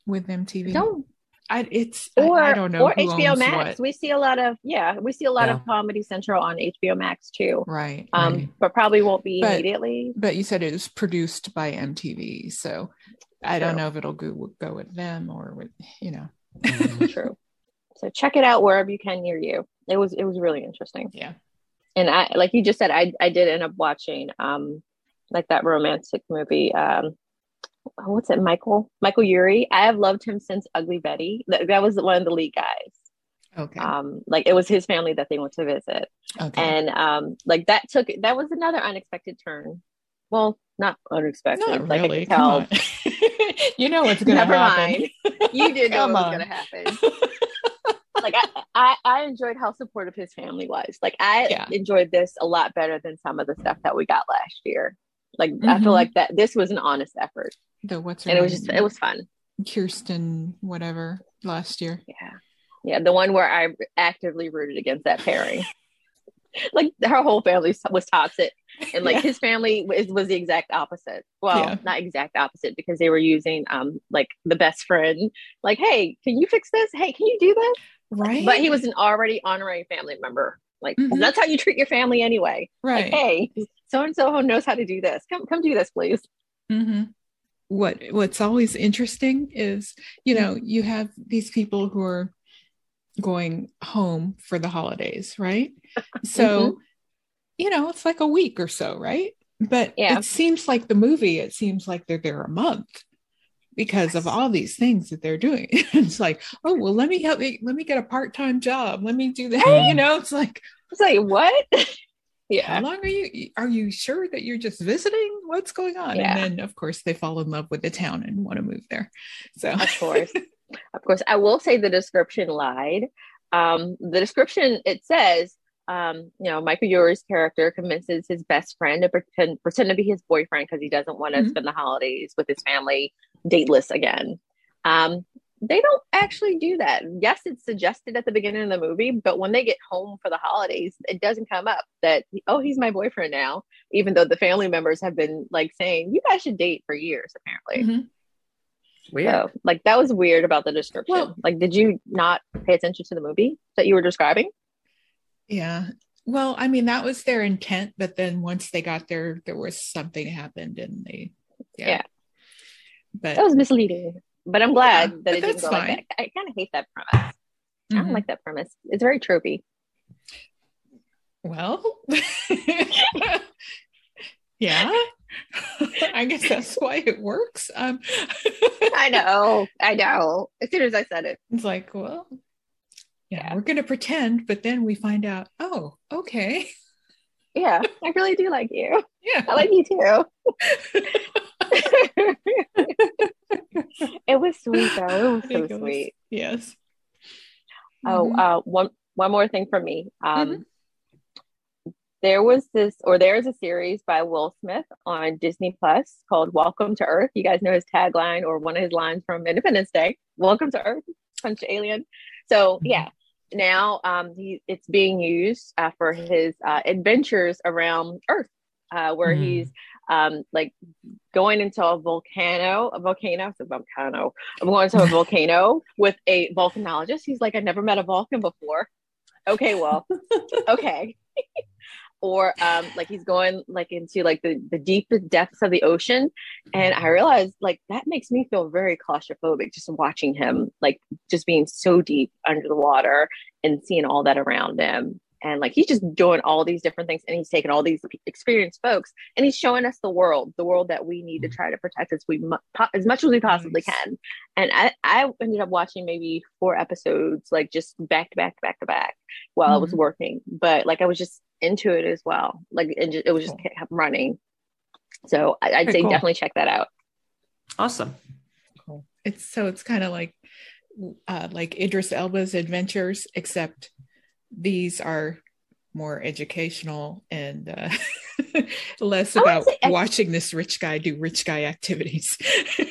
with MTV? Don't I, it's or I, don't know or HBO Max. what. We see a lot of yeah, we see a lot Yeah. of Comedy Central on HBO Max too. Right. Um, right. but probably won't be But- immediately. But you said it was produced by MTV, so I don't know if it'll go go with them or with you know. True. So check it out wherever you can near you. It was it was really interesting. Yeah. And I like you just said, I I did end up watching um like that romantic movie. Um what's it, Michael? Michael Urie. I have loved him since Ugly Betty. That, that was one of the lead guys. Okay. Um, like it was his family that they went to visit. okay. And um like that took that was another unexpected turn. Well, not unexpected. Not like really. I tell. you know what's gonna Never happen. mind. You did know it was gonna happen. like I, I I enjoyed how supportive his family was. Like I Yeah. enjoyed this a lot better than some of the stuff that we got last year. Like I Mhm. feel like that this was an honest effort, the what's her and it was just it was fun. Kirsten whatever last year. Yeah, yeah. The one where I actively rooted against that pairing. like her whole family was toxic, and like Yeah. his family was, was the exact opposite. Well, Yeah. not exact opposite because they were using um like the best friend. Like, hey, can you fix this? Hey, can you do this? Right. but he was an already honorary family member. Like Mhm. that's how you treat your family anyway. right. Like, hey, so and so knows how to do this. Come, come do this, please. hmm What What's always interesting is, you know, you have these people who are going home for the holidays, right? So, you know, it's like a week or so, right? But Yeah. it seems like the movie, it seems like they're there a month because of all these things that they're doing. it's like, oh well, let me help me, let me get a part time job. Let me do that. Right. You know, it's like, It's like what? yeah. how long are you are you sure that you're just visiting what's going on Yeah. and then of course they fall in love with the town and want to move there so of course, of course. I will say the description lied. Um, the description it says, um, you know, Michael Urie's character convinces his best friend to pretend pretend to be his boyfriend because he doesn't want to Mhm. spend the holidays with his family dateless again. Um, they don't actually do that. Yes, it's suggested at the beginning of the movie, but when they get home for the holidays, it doesn't come up that oh, he's my boyfriend now. Even though the family members have been like saying you guys should date for years, apparently. Mhm. Weird. So, like that was weird about the description. Well- like, did you not pay attention to the movie that you were describing? yeah well i mean that was their intent but then once they got there there was something happened and they yeah, Yeah. But That was misleading. But I'm glad Yeah, that it didn't go like fine. that. I kind of hate that premise. I Mhm. don't like that premise. It's very tropey. well yeah i guess that's why it works um I know. I know. As soon as I said it. It's like, well, yeah, Yeah. we're going to pretend, but then we find out, oh, okay. Yeah, I really do like you. Yeah. I like you too. it was sweet though. It was so Ridiculous. sweet. Yes. Oh, Mhm. uh, one one more thing from me. Um, there was this, or there's a series by Will Smith on Disney Plus called Welcome to Earth. You guys know his tagline or one of his lines from Independence Day Welcome to Earth, punch alien. So, mm-hmm. yeah, now um, he, it's being used uh, for his uh, adventures around Earth, uh, where mm. he's um, like going into a volcano, a volcano, it's a volcano. I'm going to a volcano with a volcanologist. He's like, I never met a Vulcan before. Okay, well, okay. or um, like he's going like into like the, the deepest depths of the ocean and i realized like that makes me feel very claustrophobic just watching him like just being so deep under the water and seeing all that around him and like he's just doing all these different things and he's taking all these experienced folks and he's showing us the world the world that we need to mm-hmm. try to protect as we as much as we possibly can and i i ended up watching maybe four episodes like just back to back to back to back while mm-hmm. i was mm-hmm. working but like i was just into it as well like it, just, it was just kept running so I, would say cool. definitely check that out awesome cool it's so it's kind of like uh, like Idris Elba's adventures, except these are more educational and uh, less about ex- watching this rich guy do rich guy activities.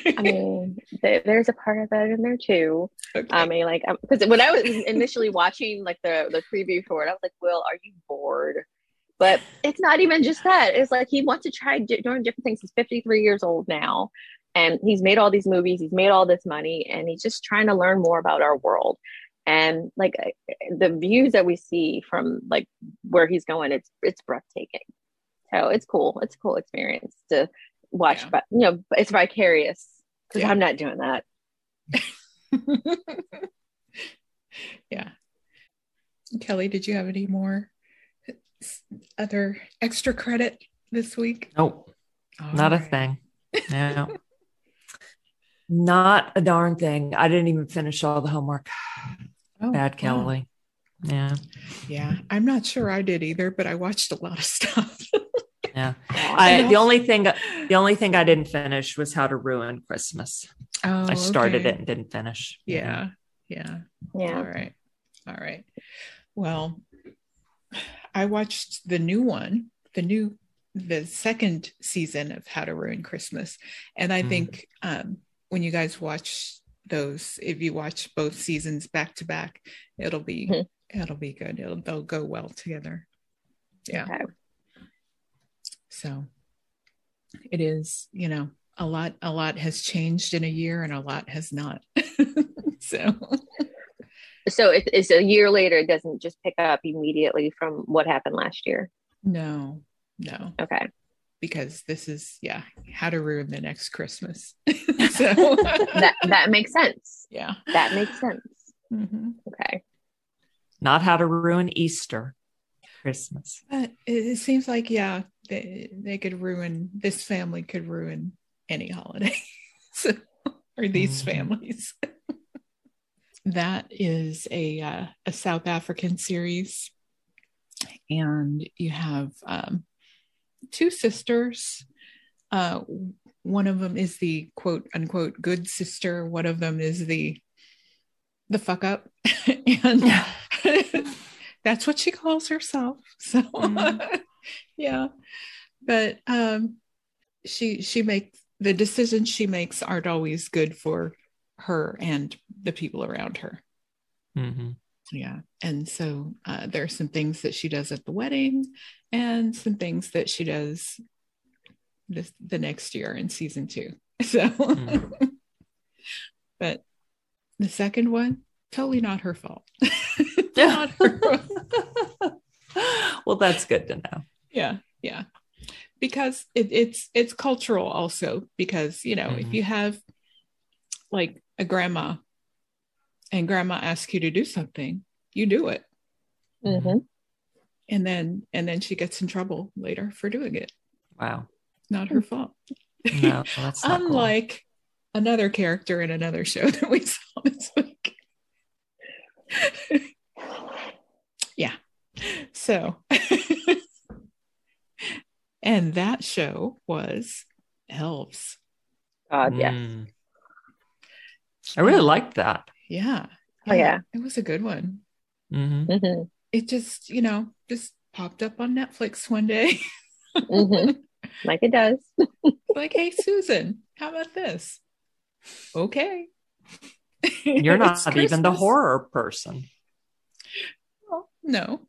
I mean, th- there's a part of that in there too. Okay. I mean, like, because um, when I was initially watching like the the preview for it, I was like, "Will, are you bored?" But it's not even just that. It's like he wants to try doing different things. He's 53 years old now, and he's made all these movies. He's made all this money, and he's just trying to learn more about our world and like the views that we see from like where he's going it's it's breathtaking. So it's cool. It's a cool experience to watch yeah. but you know it's vicarious because yeah. i'm not doing that. Yeah. Kelly did you have any more other extra credit this week? Nope. All not right. a thing. No. Not a darn thing. I didn't even finish all the homework Oh, Bad Kelly. Wow. Yeah. Yeah. I'm not sure I did either, but I watched a lot of stuff. yeah. I, the only thing the only thing I didn't finish was How to Ruin Christmas. Oh, I started okay. it and didn't finish. Yeah. Yeah. Yeah. All right. All right. Well, I watched the new one, the new the second season of How to Ruin Christmas. And I mm. think um, when you guys watch those if you watch both seasons back to back it'll be mm-hmm. it'll be good. It'll they'll go well together. Yeah. Okay. so it is you know a lot a lot has changed in a year and a lot has not. So. So it, it's a year later it doesn't just pick up immediately from what happened last year? No no. Okay because this is yeah how to ruin the next christmas. So that that makes sense. Yeah. That makes sense. Mm-hmm. okay. Not how to ruin easter christmas. But it seems like yeah they, they could ruin this family could ruin any holiday. So, or these mm-hmm. families. That is a uh, a south african series. And you have um, two sisters. Uh, one of them is the quote unquote good sister. One of them is the the fuck up, and that's what she calls herself. So, mm. yeah, but um, she she makes the decisions she makes aren't always good for her and the people around her. Mm-hmm. Yeah. And so uh, there are some things that she does at the wedding and some things that she does this, the next year in season two. So, mm-hmm. but the second one, totally not her fault. not her fault. well, that's good to know. Yeah. Yeah. Because it, it's it's cultural also because you know mm-hmm. if you have like a grandma and grandma asks you to do something, you do it. Mm-hmm. And then and then she gets in trouble later for doing it. Wow. Not her fault. No, that's unlike cool. another character in another show that we saw this week. yeah. So and that show was Elves. God, yes. Mm. I really liked that. Yeah. Oh yeah. It was a good one. Mm-hmm. Mm-hmm. It just, you know, just popped up on Netflix one day. hmm Like it does. like, hey, Susan, how about this? Okay. You're not even the horror person. Well, no,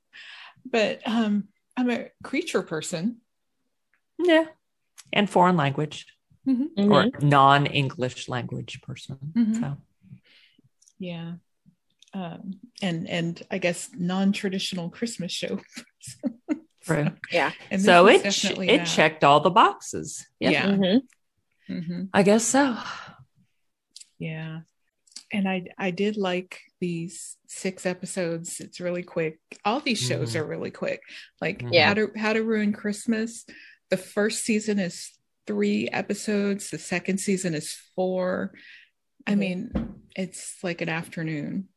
but um, I'm a creature person. Yeah. And foreign language Mhm. Mhm. or non English language person. Mhm. So, Yeah. Um, and and I guess non-traditional Christmas show. true. Yeah. And so this it, is ch- definitely it that. checked all the boxes. Yep. Yeah. Mhm. Mhm. I guess so. Yeah. And I I did like these six episodes. It's really quick. All these shows Mhm. are really quick. Like Yeah. how to how to ruin Christmas. The first season is three episodes. The second season is four. I mean, it's like an afternoon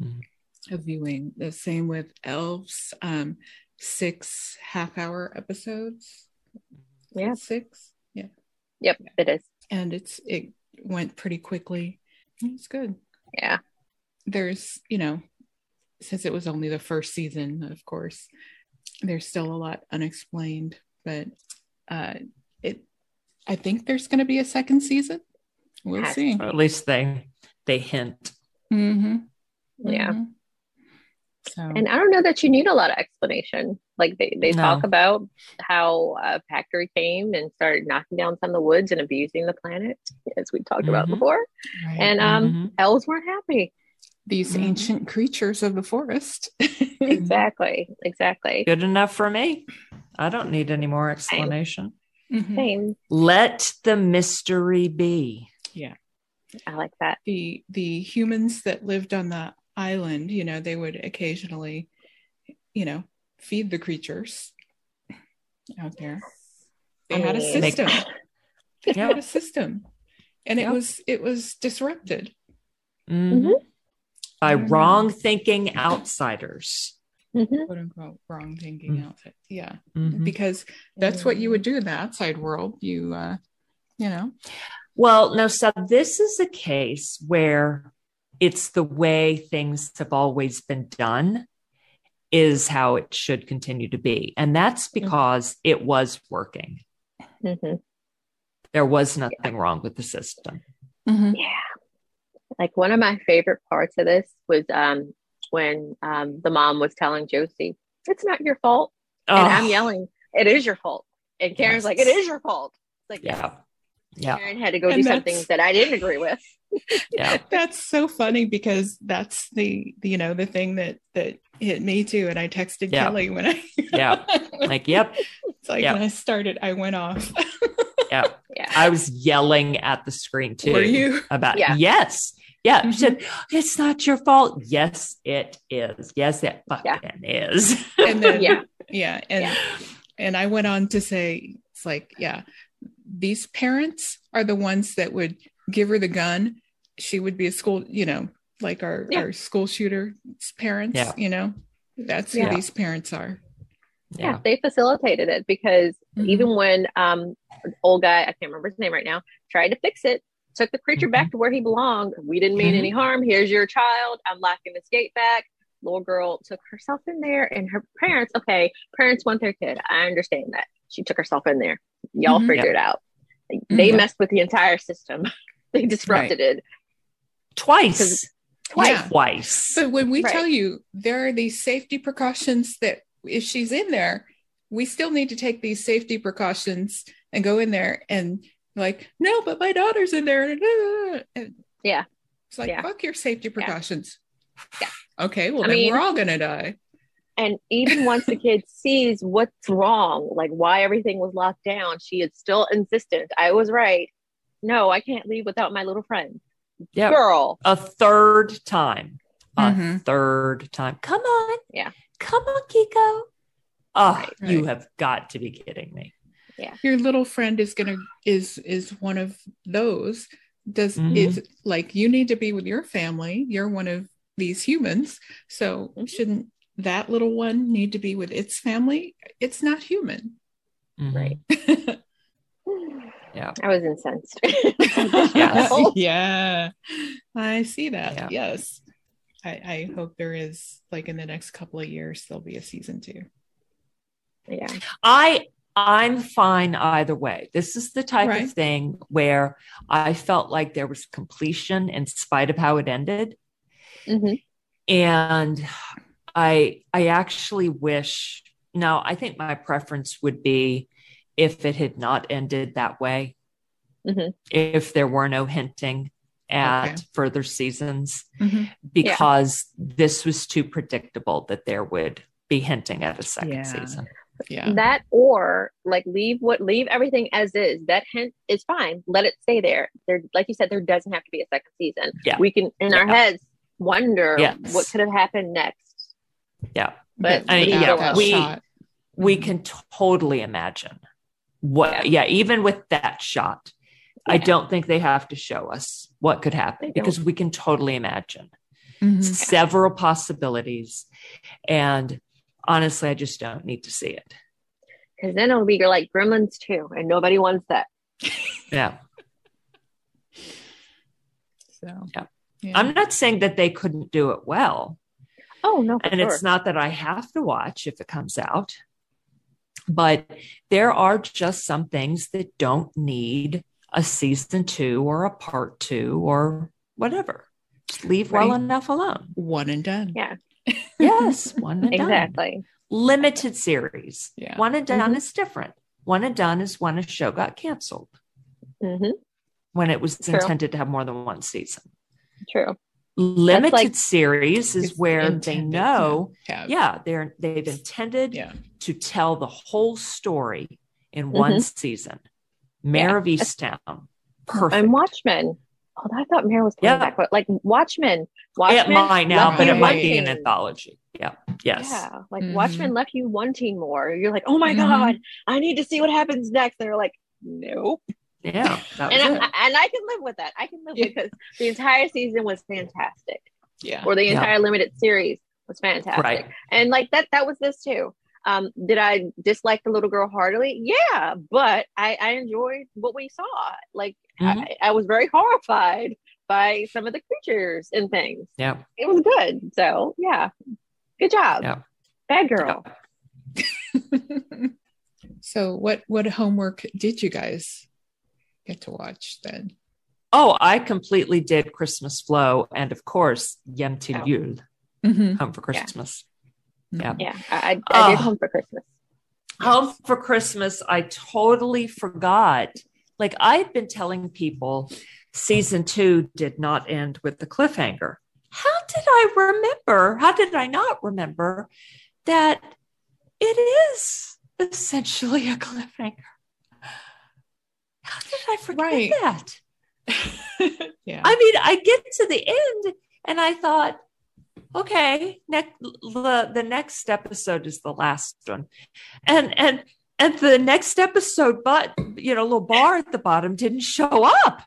Mhm. of viewing. The same with Elves. Um, six half hour episodes. Yeah. Six. Yeah. Yep. It is. And it's it went pretty quickly. It's good. Yeah. there's you know since it was only the first season of course there's still a lot unexplained but uh it i think there's going to be a second season we'll Has see Or at least they they hint. mm-hmm. Yeah. Mhm. so And I don't know that you need a lot of explanation. Like they, they No. talk about how a factory came and started knocking down some of the woods and abusing the planet, as we talked about Mhm. before. right. And um, Mhm. elves weren't happy. these Mhm. ancient creatures of the forest Exactly. Exactly. Good enough for me. I don't need any more explanation. Mhm. Same. Let the mystery be. I like that. the the humans that lived on the island you know they would occasionally you know feed the creatures out there they had a. System they had a system and it Yeah. was it was disrupted Mhm. By I don't know. wrong thinking outsiders. Mhm. quote unquote wrong thinking Mm. outfit yeah Mhm. because that's what you would do in the outside world you uh you know Well, no, so this is a case where it's the way things have always been done, is how it should continue to be. And that's because it was working. Mhm. There was nothing wrong with the system. Mhm. Yeah. Like one of my favorite parts of this was um, when um, the mom was telling Josie, it's not your fault. And I'm Oh, yelling, it is your fault. And Karen's Yes. like, it is your fault. It's like, Yeah. Yeah. Karen had to go And do something that I didn't agree with. Yeah. that's so funny because that's the you know the thing that that hit me too and i texted Yeah. kelly when i Yeah. Like, yep. it's like Yeah. when i started i went off Yeah. Yeah. I was yelling at the screen too. were you about Yeah. yes. Yeah. Mhm. She said, it's not your fault. Yes, it is. Yes, it fucking is. and then Yeah. yeah and Yeah. and i went on to say it's like yeah these parents are the ones that would give her the gun she would be a school you know like our Yeah. our school shooter parents Yeah. you know that's Yeah. who these parents are yeah, yeah. they facilitated it because Mhm. even when um old guy, I can't remember his name right now, tried to fix it, took the creature back to where he belonged. We didn't mean Mhm. any harm. Here's your child. I'm locking this gate back. Little girl took herself in there and her parents, okay, parents want their kid. I understand that. She took herself in there. Y'all Mhm. figure it out. They Mhm. messed with the entire system. they disrupted it Twice. twice. Yeah. Twice. But when we Right. tell you there are these safety precautions that if she's in there, we still need to take these safety precautions and go in there and like, no, but my daughter's in there. And Yeah. It's like, Yeah. fuck your safety precautions. Yeah. Okay, well I then mean- we're all gonna die. And even once the kid sees what's wrong, like why everything was locked down, she is still insistent. I was right. No, I can't leave without my little friend. Yep. Girl. A third time. A Mhm. third time. Come on. Yeah. Come on, Kiko. Oh, Right. you Right. have got to be kidding me. Yeah. Your little friend is gonna is is one of those. Does Mhm. is like you need to be with your family. You're one of these humans. So Mhm. shouldn't that little one need to be with its family? It's not human. Mhm. Right. Yeah. I was incensed. Yes. yeah. I see that. Yeah. Yes. I, I hope there is like in the next couple of years there'll be a season two. Yeah. I I'm fine either way. This is the type Right. of thing where I felt like there was completion in spite of how it ended. hmm And I I actually wish now I think my preference would be if it had not ended that way. Mhm. If there were no hinting at Okay. further seasons Mhm. because this was too predictable that there would be hinting at a second Yeah. season. Yeah. That or like leave what leave everything as is. That hint is fine. Let it stay there. There, like you said, there doesn't have to be a second season. Yeah. We can in our heads wonder Yes. what could have happened next. Yeah. But I mean, yeah, we- shot. we Mhm. can totally imagine what yeah. even with that shot i don't think they have to show us what could happen because we can totally imagine Mhm. several possibilities and honestly i just don't need to see it Because then it'll be like Gremlins too, and nobody wants that. yeah So, Yeah. yeah. i'm not saying that they couldn't do it well Oh no, and sure. it's not that i have to watch if it comes out but there are just some things that don't need a season two or a part two or whatever just leave well enough alone one and done. Yeah. Yes, one and done. exactly. Limited series. Yeah. One and done Mhm. is different. One and done is when a show got canceled, hmm when it was True. intended to have more than one season. True. Limited like- series is where they know, yeah, they're they've intended Yeah. to tell the whole story in one season. Mare of Easttown. Perfect. And Watchmen. Oh, I thought Mare was coming Yeah. back, but like Watchmen. Watchmen it might now, but it might be an anthology. Yeah. Yes. Yeah, like Mhm. Watchmen left you wanting more. You're like, oh my Mhm. god, I need to see what happens next. They're like, nope. Yeah. That was And it. I, and I can live with that. I can live Yeah. because the entire season was fantastic, Yeah. or the Yeah. entire limited series was fantastic. Right. And like that, that was this too. Um, did I dislike the little girl heartily? Yeah, but I, I enjoyed what we saw. Like Mhm. I, I was very horrified by some of the creatures and things. Yeah. It was good. So yeah, good job. Yeah. Bad girl. so what what homework did you guys get to watch then? Oh, I completely did Christmas Flow and of course Hjem til Oh. Jul, Mhm. Home for Christmas. Yeah. Yeah, I, I, I did Oh. home for Christmas. Home for Christmas, I totally forgot. Like I've been telling people season two did not end with the cliffhanger. How did I remember? How did I not remember that it is essentially a cliffhanger? How did I forget Right. that? yeah. I mean, I get to the end and I thought, okay, next the, the next episode is the last one. And and and the next episode, but you know, little bar at the bottom didn't show up.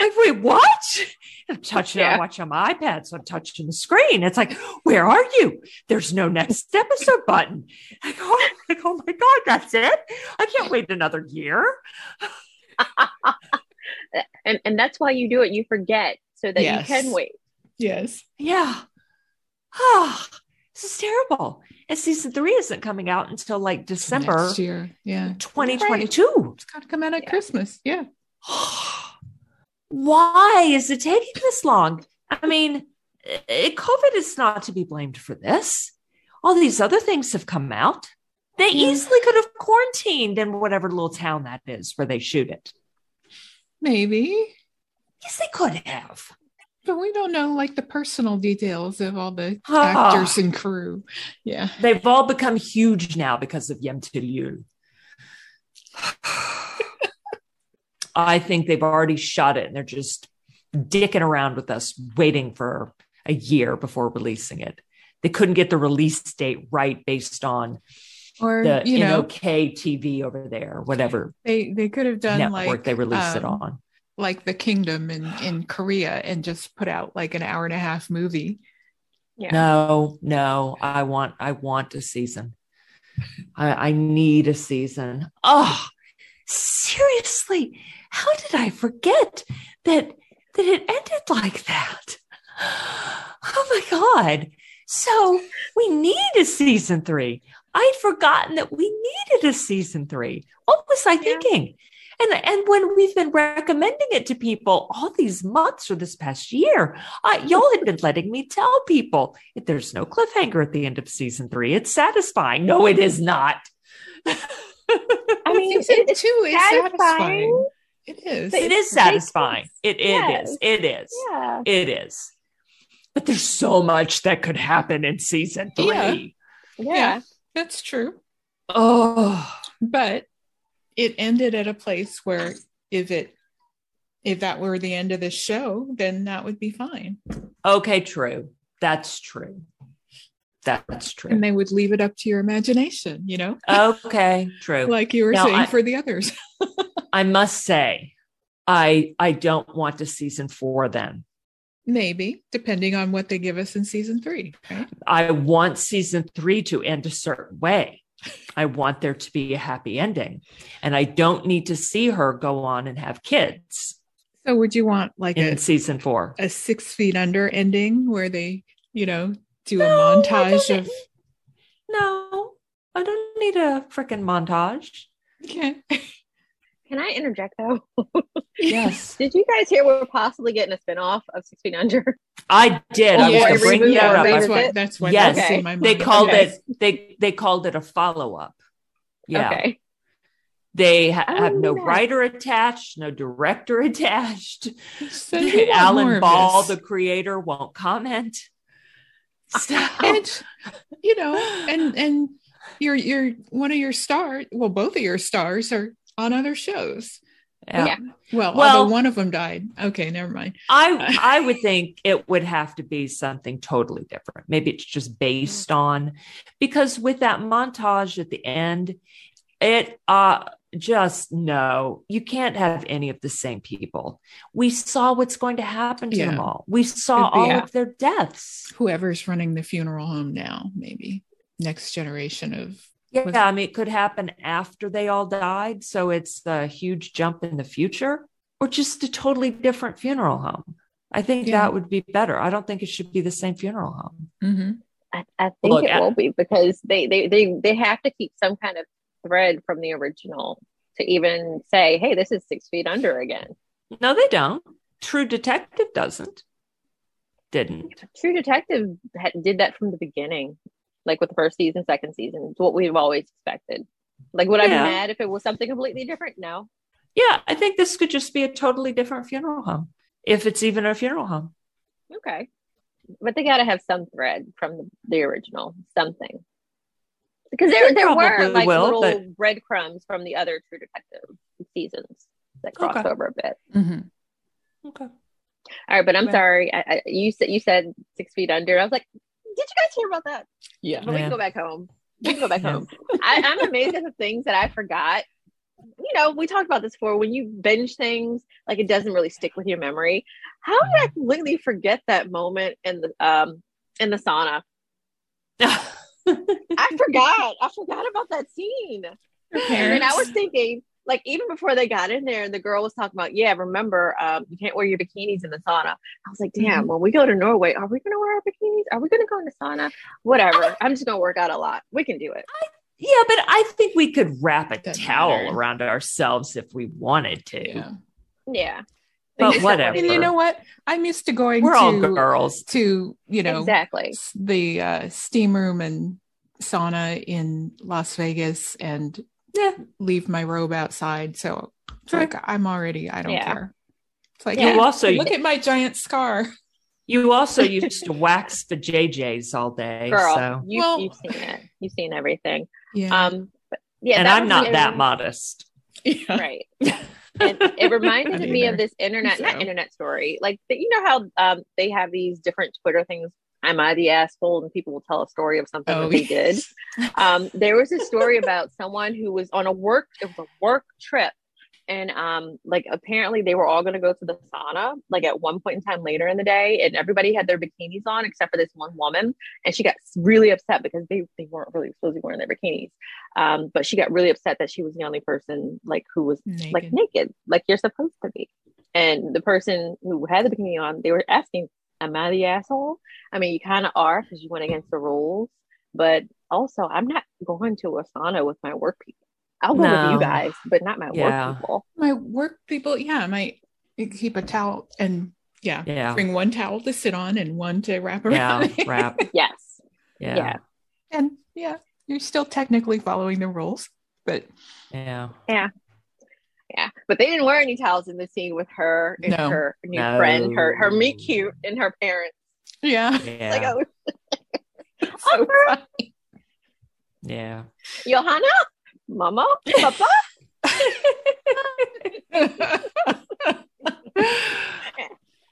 Like, wait, what? I'm touching, Yeah. I'm watching my iPad, so I'm touching the screen. It's like, where are you? There's no next episode button. I go, oh, like, oh my God, that's it. I can't wait another year. And and that's why you do it. You forget so that Yes. you can wait. yes. Yeah. Ah, this is terrible. And season three isn't coming out until like December Next year. Yeah. 2022. It's got to come out at Yeah. Christmas. Yeah. Why is it taking this long? I mean, COVID is not to be blamed for this. All these other things have come out. They Yeah. easily could have quarantined in whatever little town that is where they shoot it. Maybe. Yes, they could have. But we don't know like the personal details of all the Ah. actors and crew. Yeah. They've all become huge now because of Hjem Jul. I think they've already shot it and they're just dicking around with us, waiting for a year before releasing it. They couldn't get the release date right based on Or the you know, NOK TV over there, whatever they they could have done network like they released it um, on. like the Kingdom in in Korea and just put out like an hour and a half movie. Yeah. No, no, I want I want a season. I, I need a season. Oh, seriously, how did I forget that that it ended like that? Oh my god. So we need a season three. I'd forgotten that we needed a season three. What was I Yeah. thinking? And, and when we've been recommending it to people all these months or this past year, uh, y'all had been letting me tell people if there's no cliffhanger at the end of season three, it's satisfying. No, it is not. I mean, Season two is satisfying. satisfying. It is. it is satisfying. It, it Yes. is. It is. Yeah. It is. But there's so much that could happen in season three. Yeah. Yeah. Yeah. That's true. Oh, But it ended at a place where if it if that were the end of the show, then that would be fine. okay, true. That's true. That's true. And they would leave it up to your imagination, you know, Okay, true. like you were Now, saying I- for the others. I must say, I I don't want to season four then. Maybe, depending on what they give us in season three. Right? I want season three to end a certain way. I want there to be a happy ending. And I don't need to see her go on and have kids So would you want like in a, season four. a six feet under ending where they, you know, do No, a montage of No, I don't need a freaking montage. okay. Can I interject though? Yes, Did you guys hear we're possibly getting a spinoff of Six Feet Under? I did. I Oh, was yeah, going to bring that up. that's what that's what Yes. that's Okay. my mind. They called Yes. it they they called it a follow up. Yeah. Okay. They ha- I have no know that. writer attached, no director attached. So you want more Alan Ball, the creator, won't comment. So, and you know, and and your your one of your stars, well, both of your stars are on other shows. yeah. Yeah. Well, Well- although one of them died. Okay, never mind. I uh, I would think it would have to be something totally different. Maybe it's just based mm. on because with that montage at the end, it uh just no, you can't have any of the same people. We saw what's going to happen to them all. We saw all a- of their deaths. Whoever's running the funeral home now, maybe next generation of Yeah, Was- I mean, it could happen after they all died. So it's a huge jump in the future or just a totally different funeral home. I think Yeah. that would be better. I don't think it should be the same funeral home. Mhm. I, I think Look, it I- will be because they, they they they have to keep some kind of thread from the original to even say, hey, this is six feet under again. No, they don't. True Detective doesn't. Didn't. True Detective had, did that from the beginning, like with the first season, second season. It's what we've always expected. Like, would I be Yeah. mad if it was something completely different? No. Yeah, I think this could just be a totally different funeral home, if it's even a funeral home. Okay. But they got to have some thread from the, the original, something. Because there, there were like will, little but- breadcrumbs from the other True Detective seasons that crossed Okay. over a bit. Mhm. Okay. All right, but I'm Well- sorry. I, I, you said you said six feet under. I was like, did you guys hear about that? Yeah. But we can go back home. We can go back home. I, I'm amazed at the things that I forgot. You know, we talked about this before. When you binge things, like it doesn't really stick with your memory. How did I completely forget that moment in the um in the sauna? I forgot. I forgot about that scene. And I was thinking, like, even before they got in there, and the girl was talking about, yeah, remember, um, you can't wear your bikinis in the sauna. I was like, damn, when we go to Norway, are we going to wear our bikinis? Are we going to go in the sauna? Whatever. I'm just going to work out a lot. We can do it. yeah, but I think we could wrap a Doesn't towel matter. around ourselves if we wanted to. Yeah. Yeah. But whatever. And you know what? I'm used to going We're to all girls. to you know exactly. the uh, steam room and sauna in Las Vegas and Yeah. leave my robe outside. So it's Sure. like I'm already, I don't Yeah. care. It's like, Yeah. You also look at my giant scar. you also used to wax the JJs all day. Girl, So you, Well- you've seen it. You've seen everything. Yeah. Um, but yeah, and I'm not that it- modest. yeah. Right. and it reminded me either. of this internet not internet story like you know how um they have these different twitter things am i the asshole? And people will tell a story of something Oh, that they did. um there was a story about someone who was on a work it was a work trip. And um like apparently they were all going to go to the sauna like at one point in time later in the day. And everybody had their bikinis on except for this one woman. And she got really upset because they, they weren't really supposed to be wearing their bikinis. Um but she got really upset that she was the only person like who was Naked. like naked, like you're supposed to be. And the person who had the bikini on, they were asking, Am I the asshole? I mean, you kind of are because you went against the rules, but also, I'm not going to a sauna with my work people. I'll go with you guys, but not my Yeah. work people. My work people, yeah, I might keep a towel and yeah, Yeah. bring one towel to sit on and one to wrap Yeah. around. Wrap. Yes. Yeah. Yeah. and yeah, you're still technically following the rules, but Yeah. Yeah. Yeah, but they didn't wear any towels in the scene with her and No. her new No. friend, her her meet cute and her parents. yeah, Yeah. Like, oh, so funny. yeah. Johanna, Mama, Papa.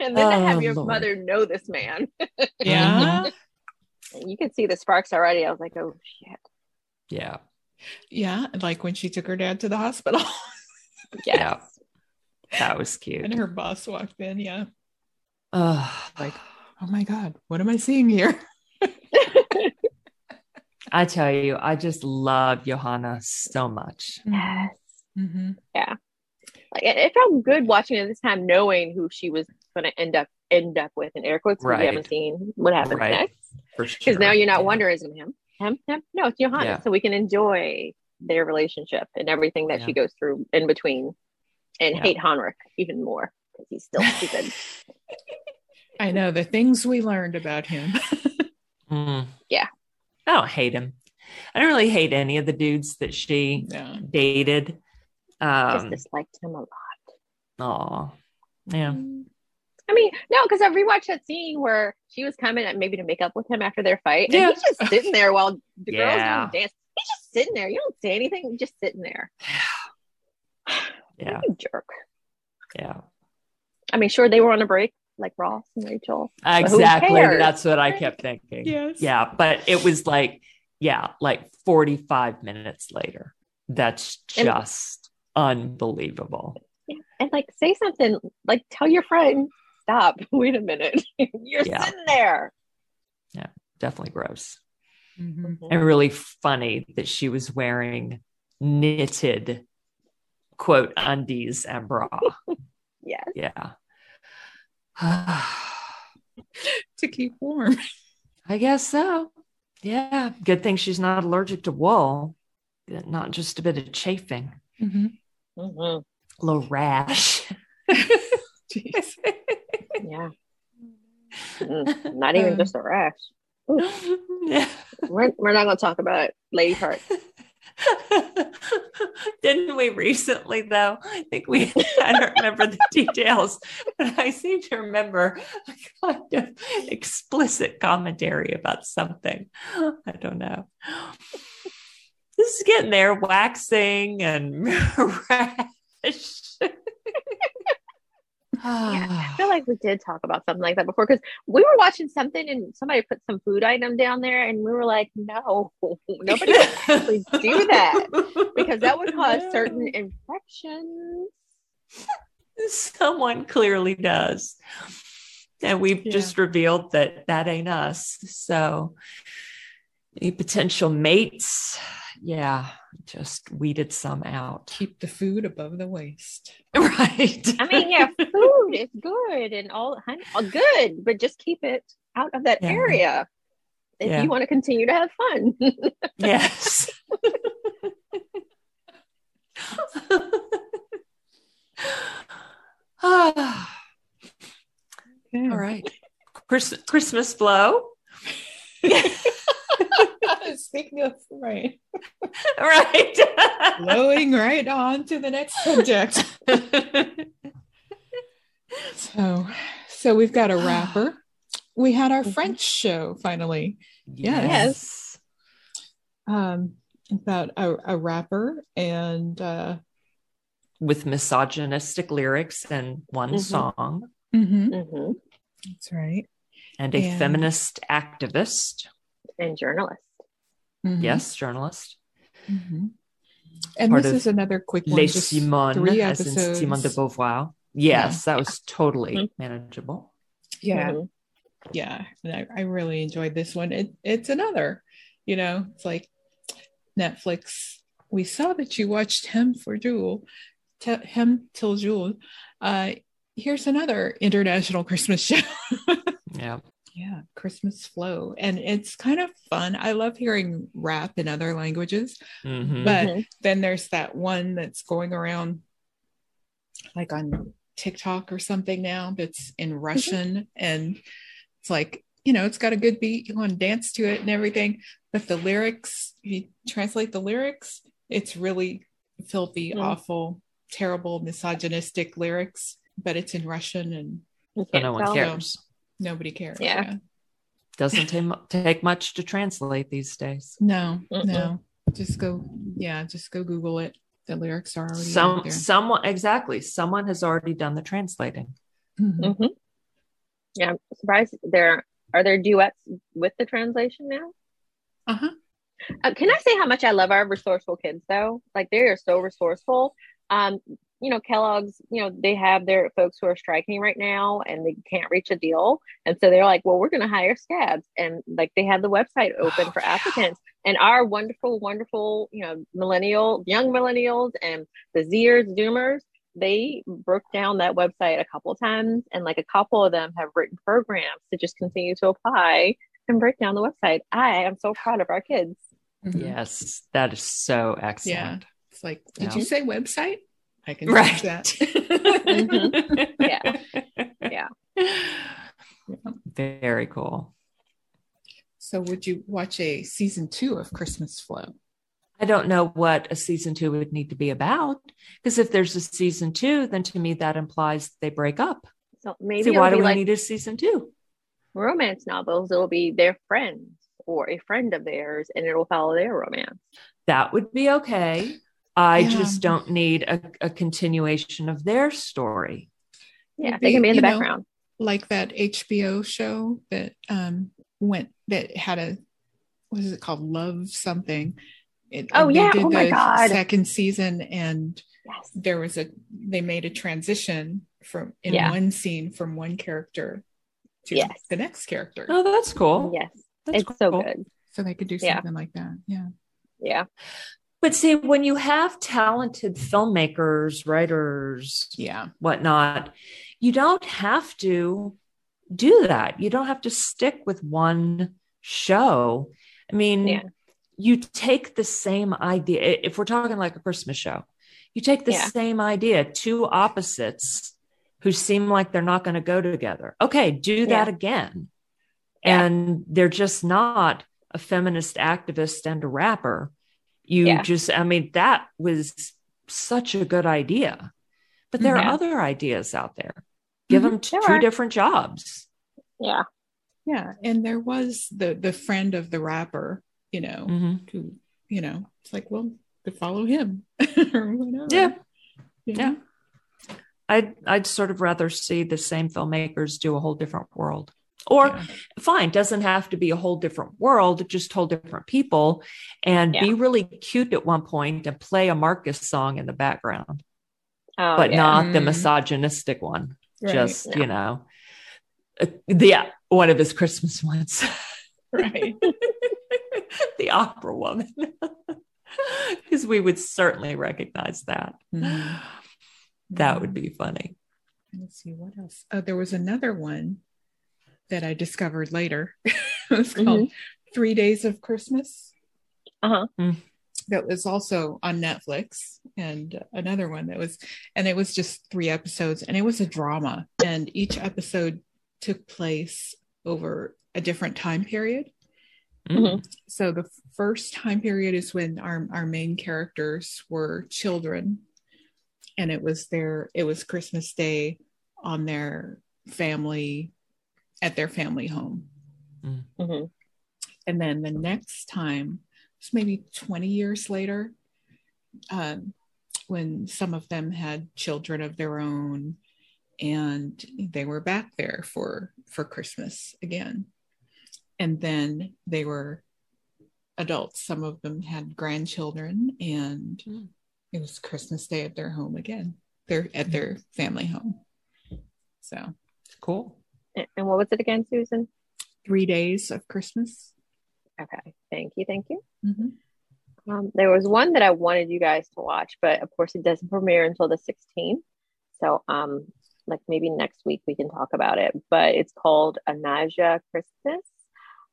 And then to Oh, have your Lord. mother know this man. yeah, you can see the sparks already. I was like, oh shit. Yeah. yeah, like when she took her dad to the hospital Yes. Yeah. That was cute. and her boss walked in. Yeah, Ugh. like, oh my god, what am I seeing here? I tell you, I just love Johanna so much. Yes. Mhm. Yeah. Like it, it felt good watching it this time, knowing who she was going to end up end up with. In air quotes. Right. we haven't seen what happens Right. next. For sure. Because now you're not Yeah. wondering, is it him? Him? Him? No, it's Johanna. Yeah. So we can enjoy their relationship and everything that Yeah. she goes through in between, and Yeah. hate Heinrich even more because he's still stupid. I know the things we learned about him. Mm. Yeah. I don't hate him. I don't really hate any of the dudes that she yeah, dated. Just Um, disliked him a lot. aw. Yeah. I mean, no, because I rewatched that scene where she was coming at maybe to make up with him after their fight, and Yeah. he's just sitting there while the girls Yeah. doing dance. He's just sitting there. You don't say anything, just sitting there. Yeah. You jerk. Yeah. I mean, sure, they were on a break, like Ross and Rachel. Exactly. That's what I kept thinking. yes, Yeah. But it was like, yeah, like 45 minutes later. That's And- just unbelievable. And like, say something, like, tell your friend, stop, wait a minute. You're Yeah. sitting there. Yeah. Definitely gross. Mhm. and really funny that she was wearing knitted quote undies and bra. Yes. Yeah. to keep warm. I guess so. Yeah. Good thing she's not allergic to wool. Not just a bit of chafing, Mhm. Mhm. a little rash. Jeez. Yeah. Mm, Not even just a rash. Yeah. We're, we're not going to talk about lady parts. Didn't we recently, though? I think we, I don't remember the details, but I seem to remember a kind of explicit commentary about something. I don't know. This is getting there, waxing and rash. I feel like we did talk about something like that before because we were watching something and somebody put some food item down there and we were like, no, nobody would actually do that because that would cause certain infections. Someone clearly does. And we've Yeah. just revealed that that ain't us. So, any potential mates, yeah, just weeded some out. Keep the food above the waist. Right. I mean, yeah, food is good and all, hun- all good, but just keep it out of that Yeah. area if Yeah. you want to continue to have fun. yes. Ah, all right. Chris- Christmas flow. Speaking of right, right. flowing right on to the next subject. So, so we've got a rapper. We had our Mhm. French show finally. yes. Um, about a, a rapper and uh, With misogynistic lyrics and one Mhm. song, mhm, hmm that's right. and a And- feminist activist. And journalist. Mhm, Yes, journalist. mhm. And Part this is another quick one. Les just Simone, three as in episodes. Simone de Beauvoir. Yes, that was totally manageable. Yeah, yeah. And I, I really enjoyed this one. It, it's another, you know, it's like Netflix. We saw that you watched him for Jewel, Te- Hjem til Jul. Uh, here's another international Christmas show. Yeah. Yeah, Christmas flow. And it's kind of fun. I love hearing rap in other languages, Mhm. but Mhm. then there's that one that's going around like on TikTok or something now that's in Russian and it's like, you know, it's got a good beat, you want to dance to it and everything, but the lyrics, you translate the lyrics, it's really filthy, Mm. awful, terrible, misogynistic lyrics, but it's in Russian and You no one tell. cares. Nobody cares. Yeah. Doesn't ta- take much to translate these days. No, Mm-mm. no. Just go, yeah, just go Google it. The lyrics are already out Some there. someone exactly. Someone has already done the translating. Mhm. hmm Yeah, I'm surprised there are there duets with the translation now. Uh-huh. Uh, can I say how much I love our resourceful kids though? Like they are so resourceful. Um, you know, Kellogg's, you know, they have their folks who are striking right now and they can't reach a deal. And so they're like, well, we're going to hire scabs. And like they had the website open Oh, for yeah. applicants. And our wonderful, wonderful, you know, millennial, young millennials and the Zers, Zoomers, they broke down that website a couple of times. And like a couple of them have written programs to just continue to apply and break down the website. I am so proud of our kids. Mhm. Yes, that is so excellent. Yeah. It's like, did Yeah. you say website? I can Right. change that. Mm-hmm. Yeah. Yeah. Very cool. so would you watch a season two of Christmas Flow? I don't know what a season two would need to be about because if there's a season two, then to me that implies they break up. So maybe See, why do we like need a season two? romance novels. It'll be their friends or a friend of theirs, and it'll follow their romance. That would be okay. I Yeah. just don't need a, a continuation of their story. Yeah, Would they can be in the you know, background. like that HBO show that um went that had a what is it called? Love something. It, Oh, they yeah. did Oh, my God. Second season and Yes. there was a they made a transition from in Yeah. one scene from one character to Yes. the next character. Oh, that's cool. Yes. That's it's so good. So they could do Yeah. something like that. Yeah. Yeah. But see, when you have talented filmmakers, writers, Yeah. whatnot, you don't have to do that. You don't have to stick with one show. I mean, Yeah. you take the same idea. If we're talking like a Christmas show, you take the Yeah. same idea, two opposites who seem like they're not going to go together. Okay, do that Yeah. again. And they're just not a feminist activist and a rapper. You Yeah. just, I mean, that was such a good idea. But there Yeah. are other ideas out there. Give Mhm. them There two are. different jobs. Yeah. Yeah. And there was the the friend of the rapper, you know, Mhm. who, you know, it's like, well, to follow him or whatever. Yeah. You Yeah. I'd, I'd sort of rather see the same filmmakers do a whole different world. Or Yeah. fine, doesn't have to be a whole different world, just whole different people and be really cute at one point and play a Marcus song in the background, Oh, but yeah. not the Mm. misogynistic one. Right. Just, No. you know, uh, yeah, one of his Christmas ones. right. the opera woman. Because we would certainly recognize that. Mhm. That would be funny. Let's see what else. Oh, there was another one that I discovered later. it was called Three Days of Christmas. Uh-huh. That was also on Netflix, and another one that was, and it was just three episodes, and it was a drama, and each episode took place over a different time period. Mhm. So the first time period is when our our main characters were children, and it was their it was Christmas Day on their family at their family home, hmm and then the next time it's maybe twenty years later, um, when some of them had children of their own, and they were back there for for Christmas again, and then they were adults. Some of them had grandchildren, and Mm. it was Christmas Day at their home again. They're at their family home. So Cool. And what was it again, Susan? three days of Christmas. Okay. Thank you. Thank you. Mhm. Um, there was one that I wanted you guys to watch, but of course it doesn't premiere until the 16th. So um, like maybe next week we can talk about it. But it's called A Naija Christmas,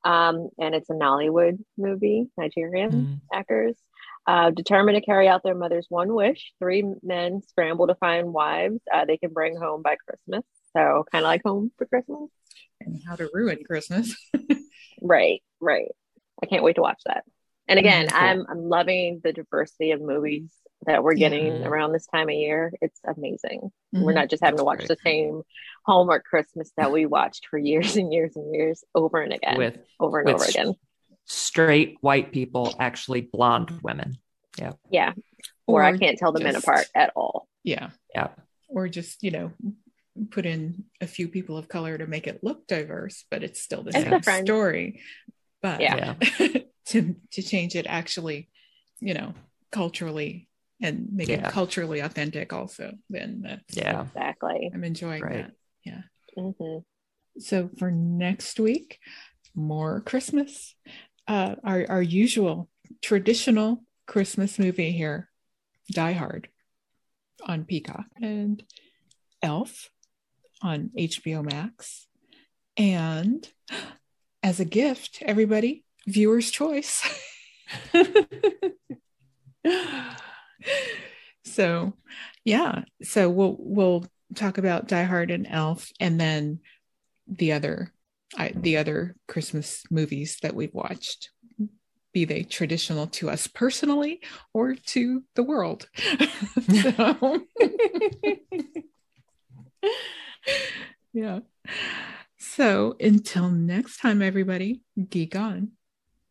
um, and it's a Nollywood movie. Nigerian mm. actors uh, determined to carry out their mother's one wish. Three men scramble to find wives uh, they can bring home by Christmas. So kind of like Home for Christmas. And how to ruin Christmas. right, right. I can't wait to watch that. And again, cool. I'm I'm loving the diversity of movies that we're getting yeah. around this time of year. It's amazing. Mm-hmm. We're not just having to watch the same Hallmark Christmas that we watched for years and years and years over and again, with over and with over again. Straight white people, actually blonde women. Yeah. Yeah. Or, or I can't tell the men apart at all. Yeah. Yeah. Or just, you know, put in a few people of color to make it look diverse, but it's still the same story. But yeah. to to change it actually, you know, culturally and make yeah. it culturally authentic also, then that's yeah. Exactly. I'm enjoying right. that. Yeah. Mm-hmm. So for next week, more Christmas. Uh, our our usual traditional Christmas movie here, Die Hard on Peacock and Elf on HBO Max. And as a gift, everybody, viewer's choice. so, yeah. So we'll we'll talk about Die Hard and Elf, and then the other I, the other Christmas movies that we've watched, be they traditional to us personally or to the world. so, yeah. So until next time, everybody, geek on.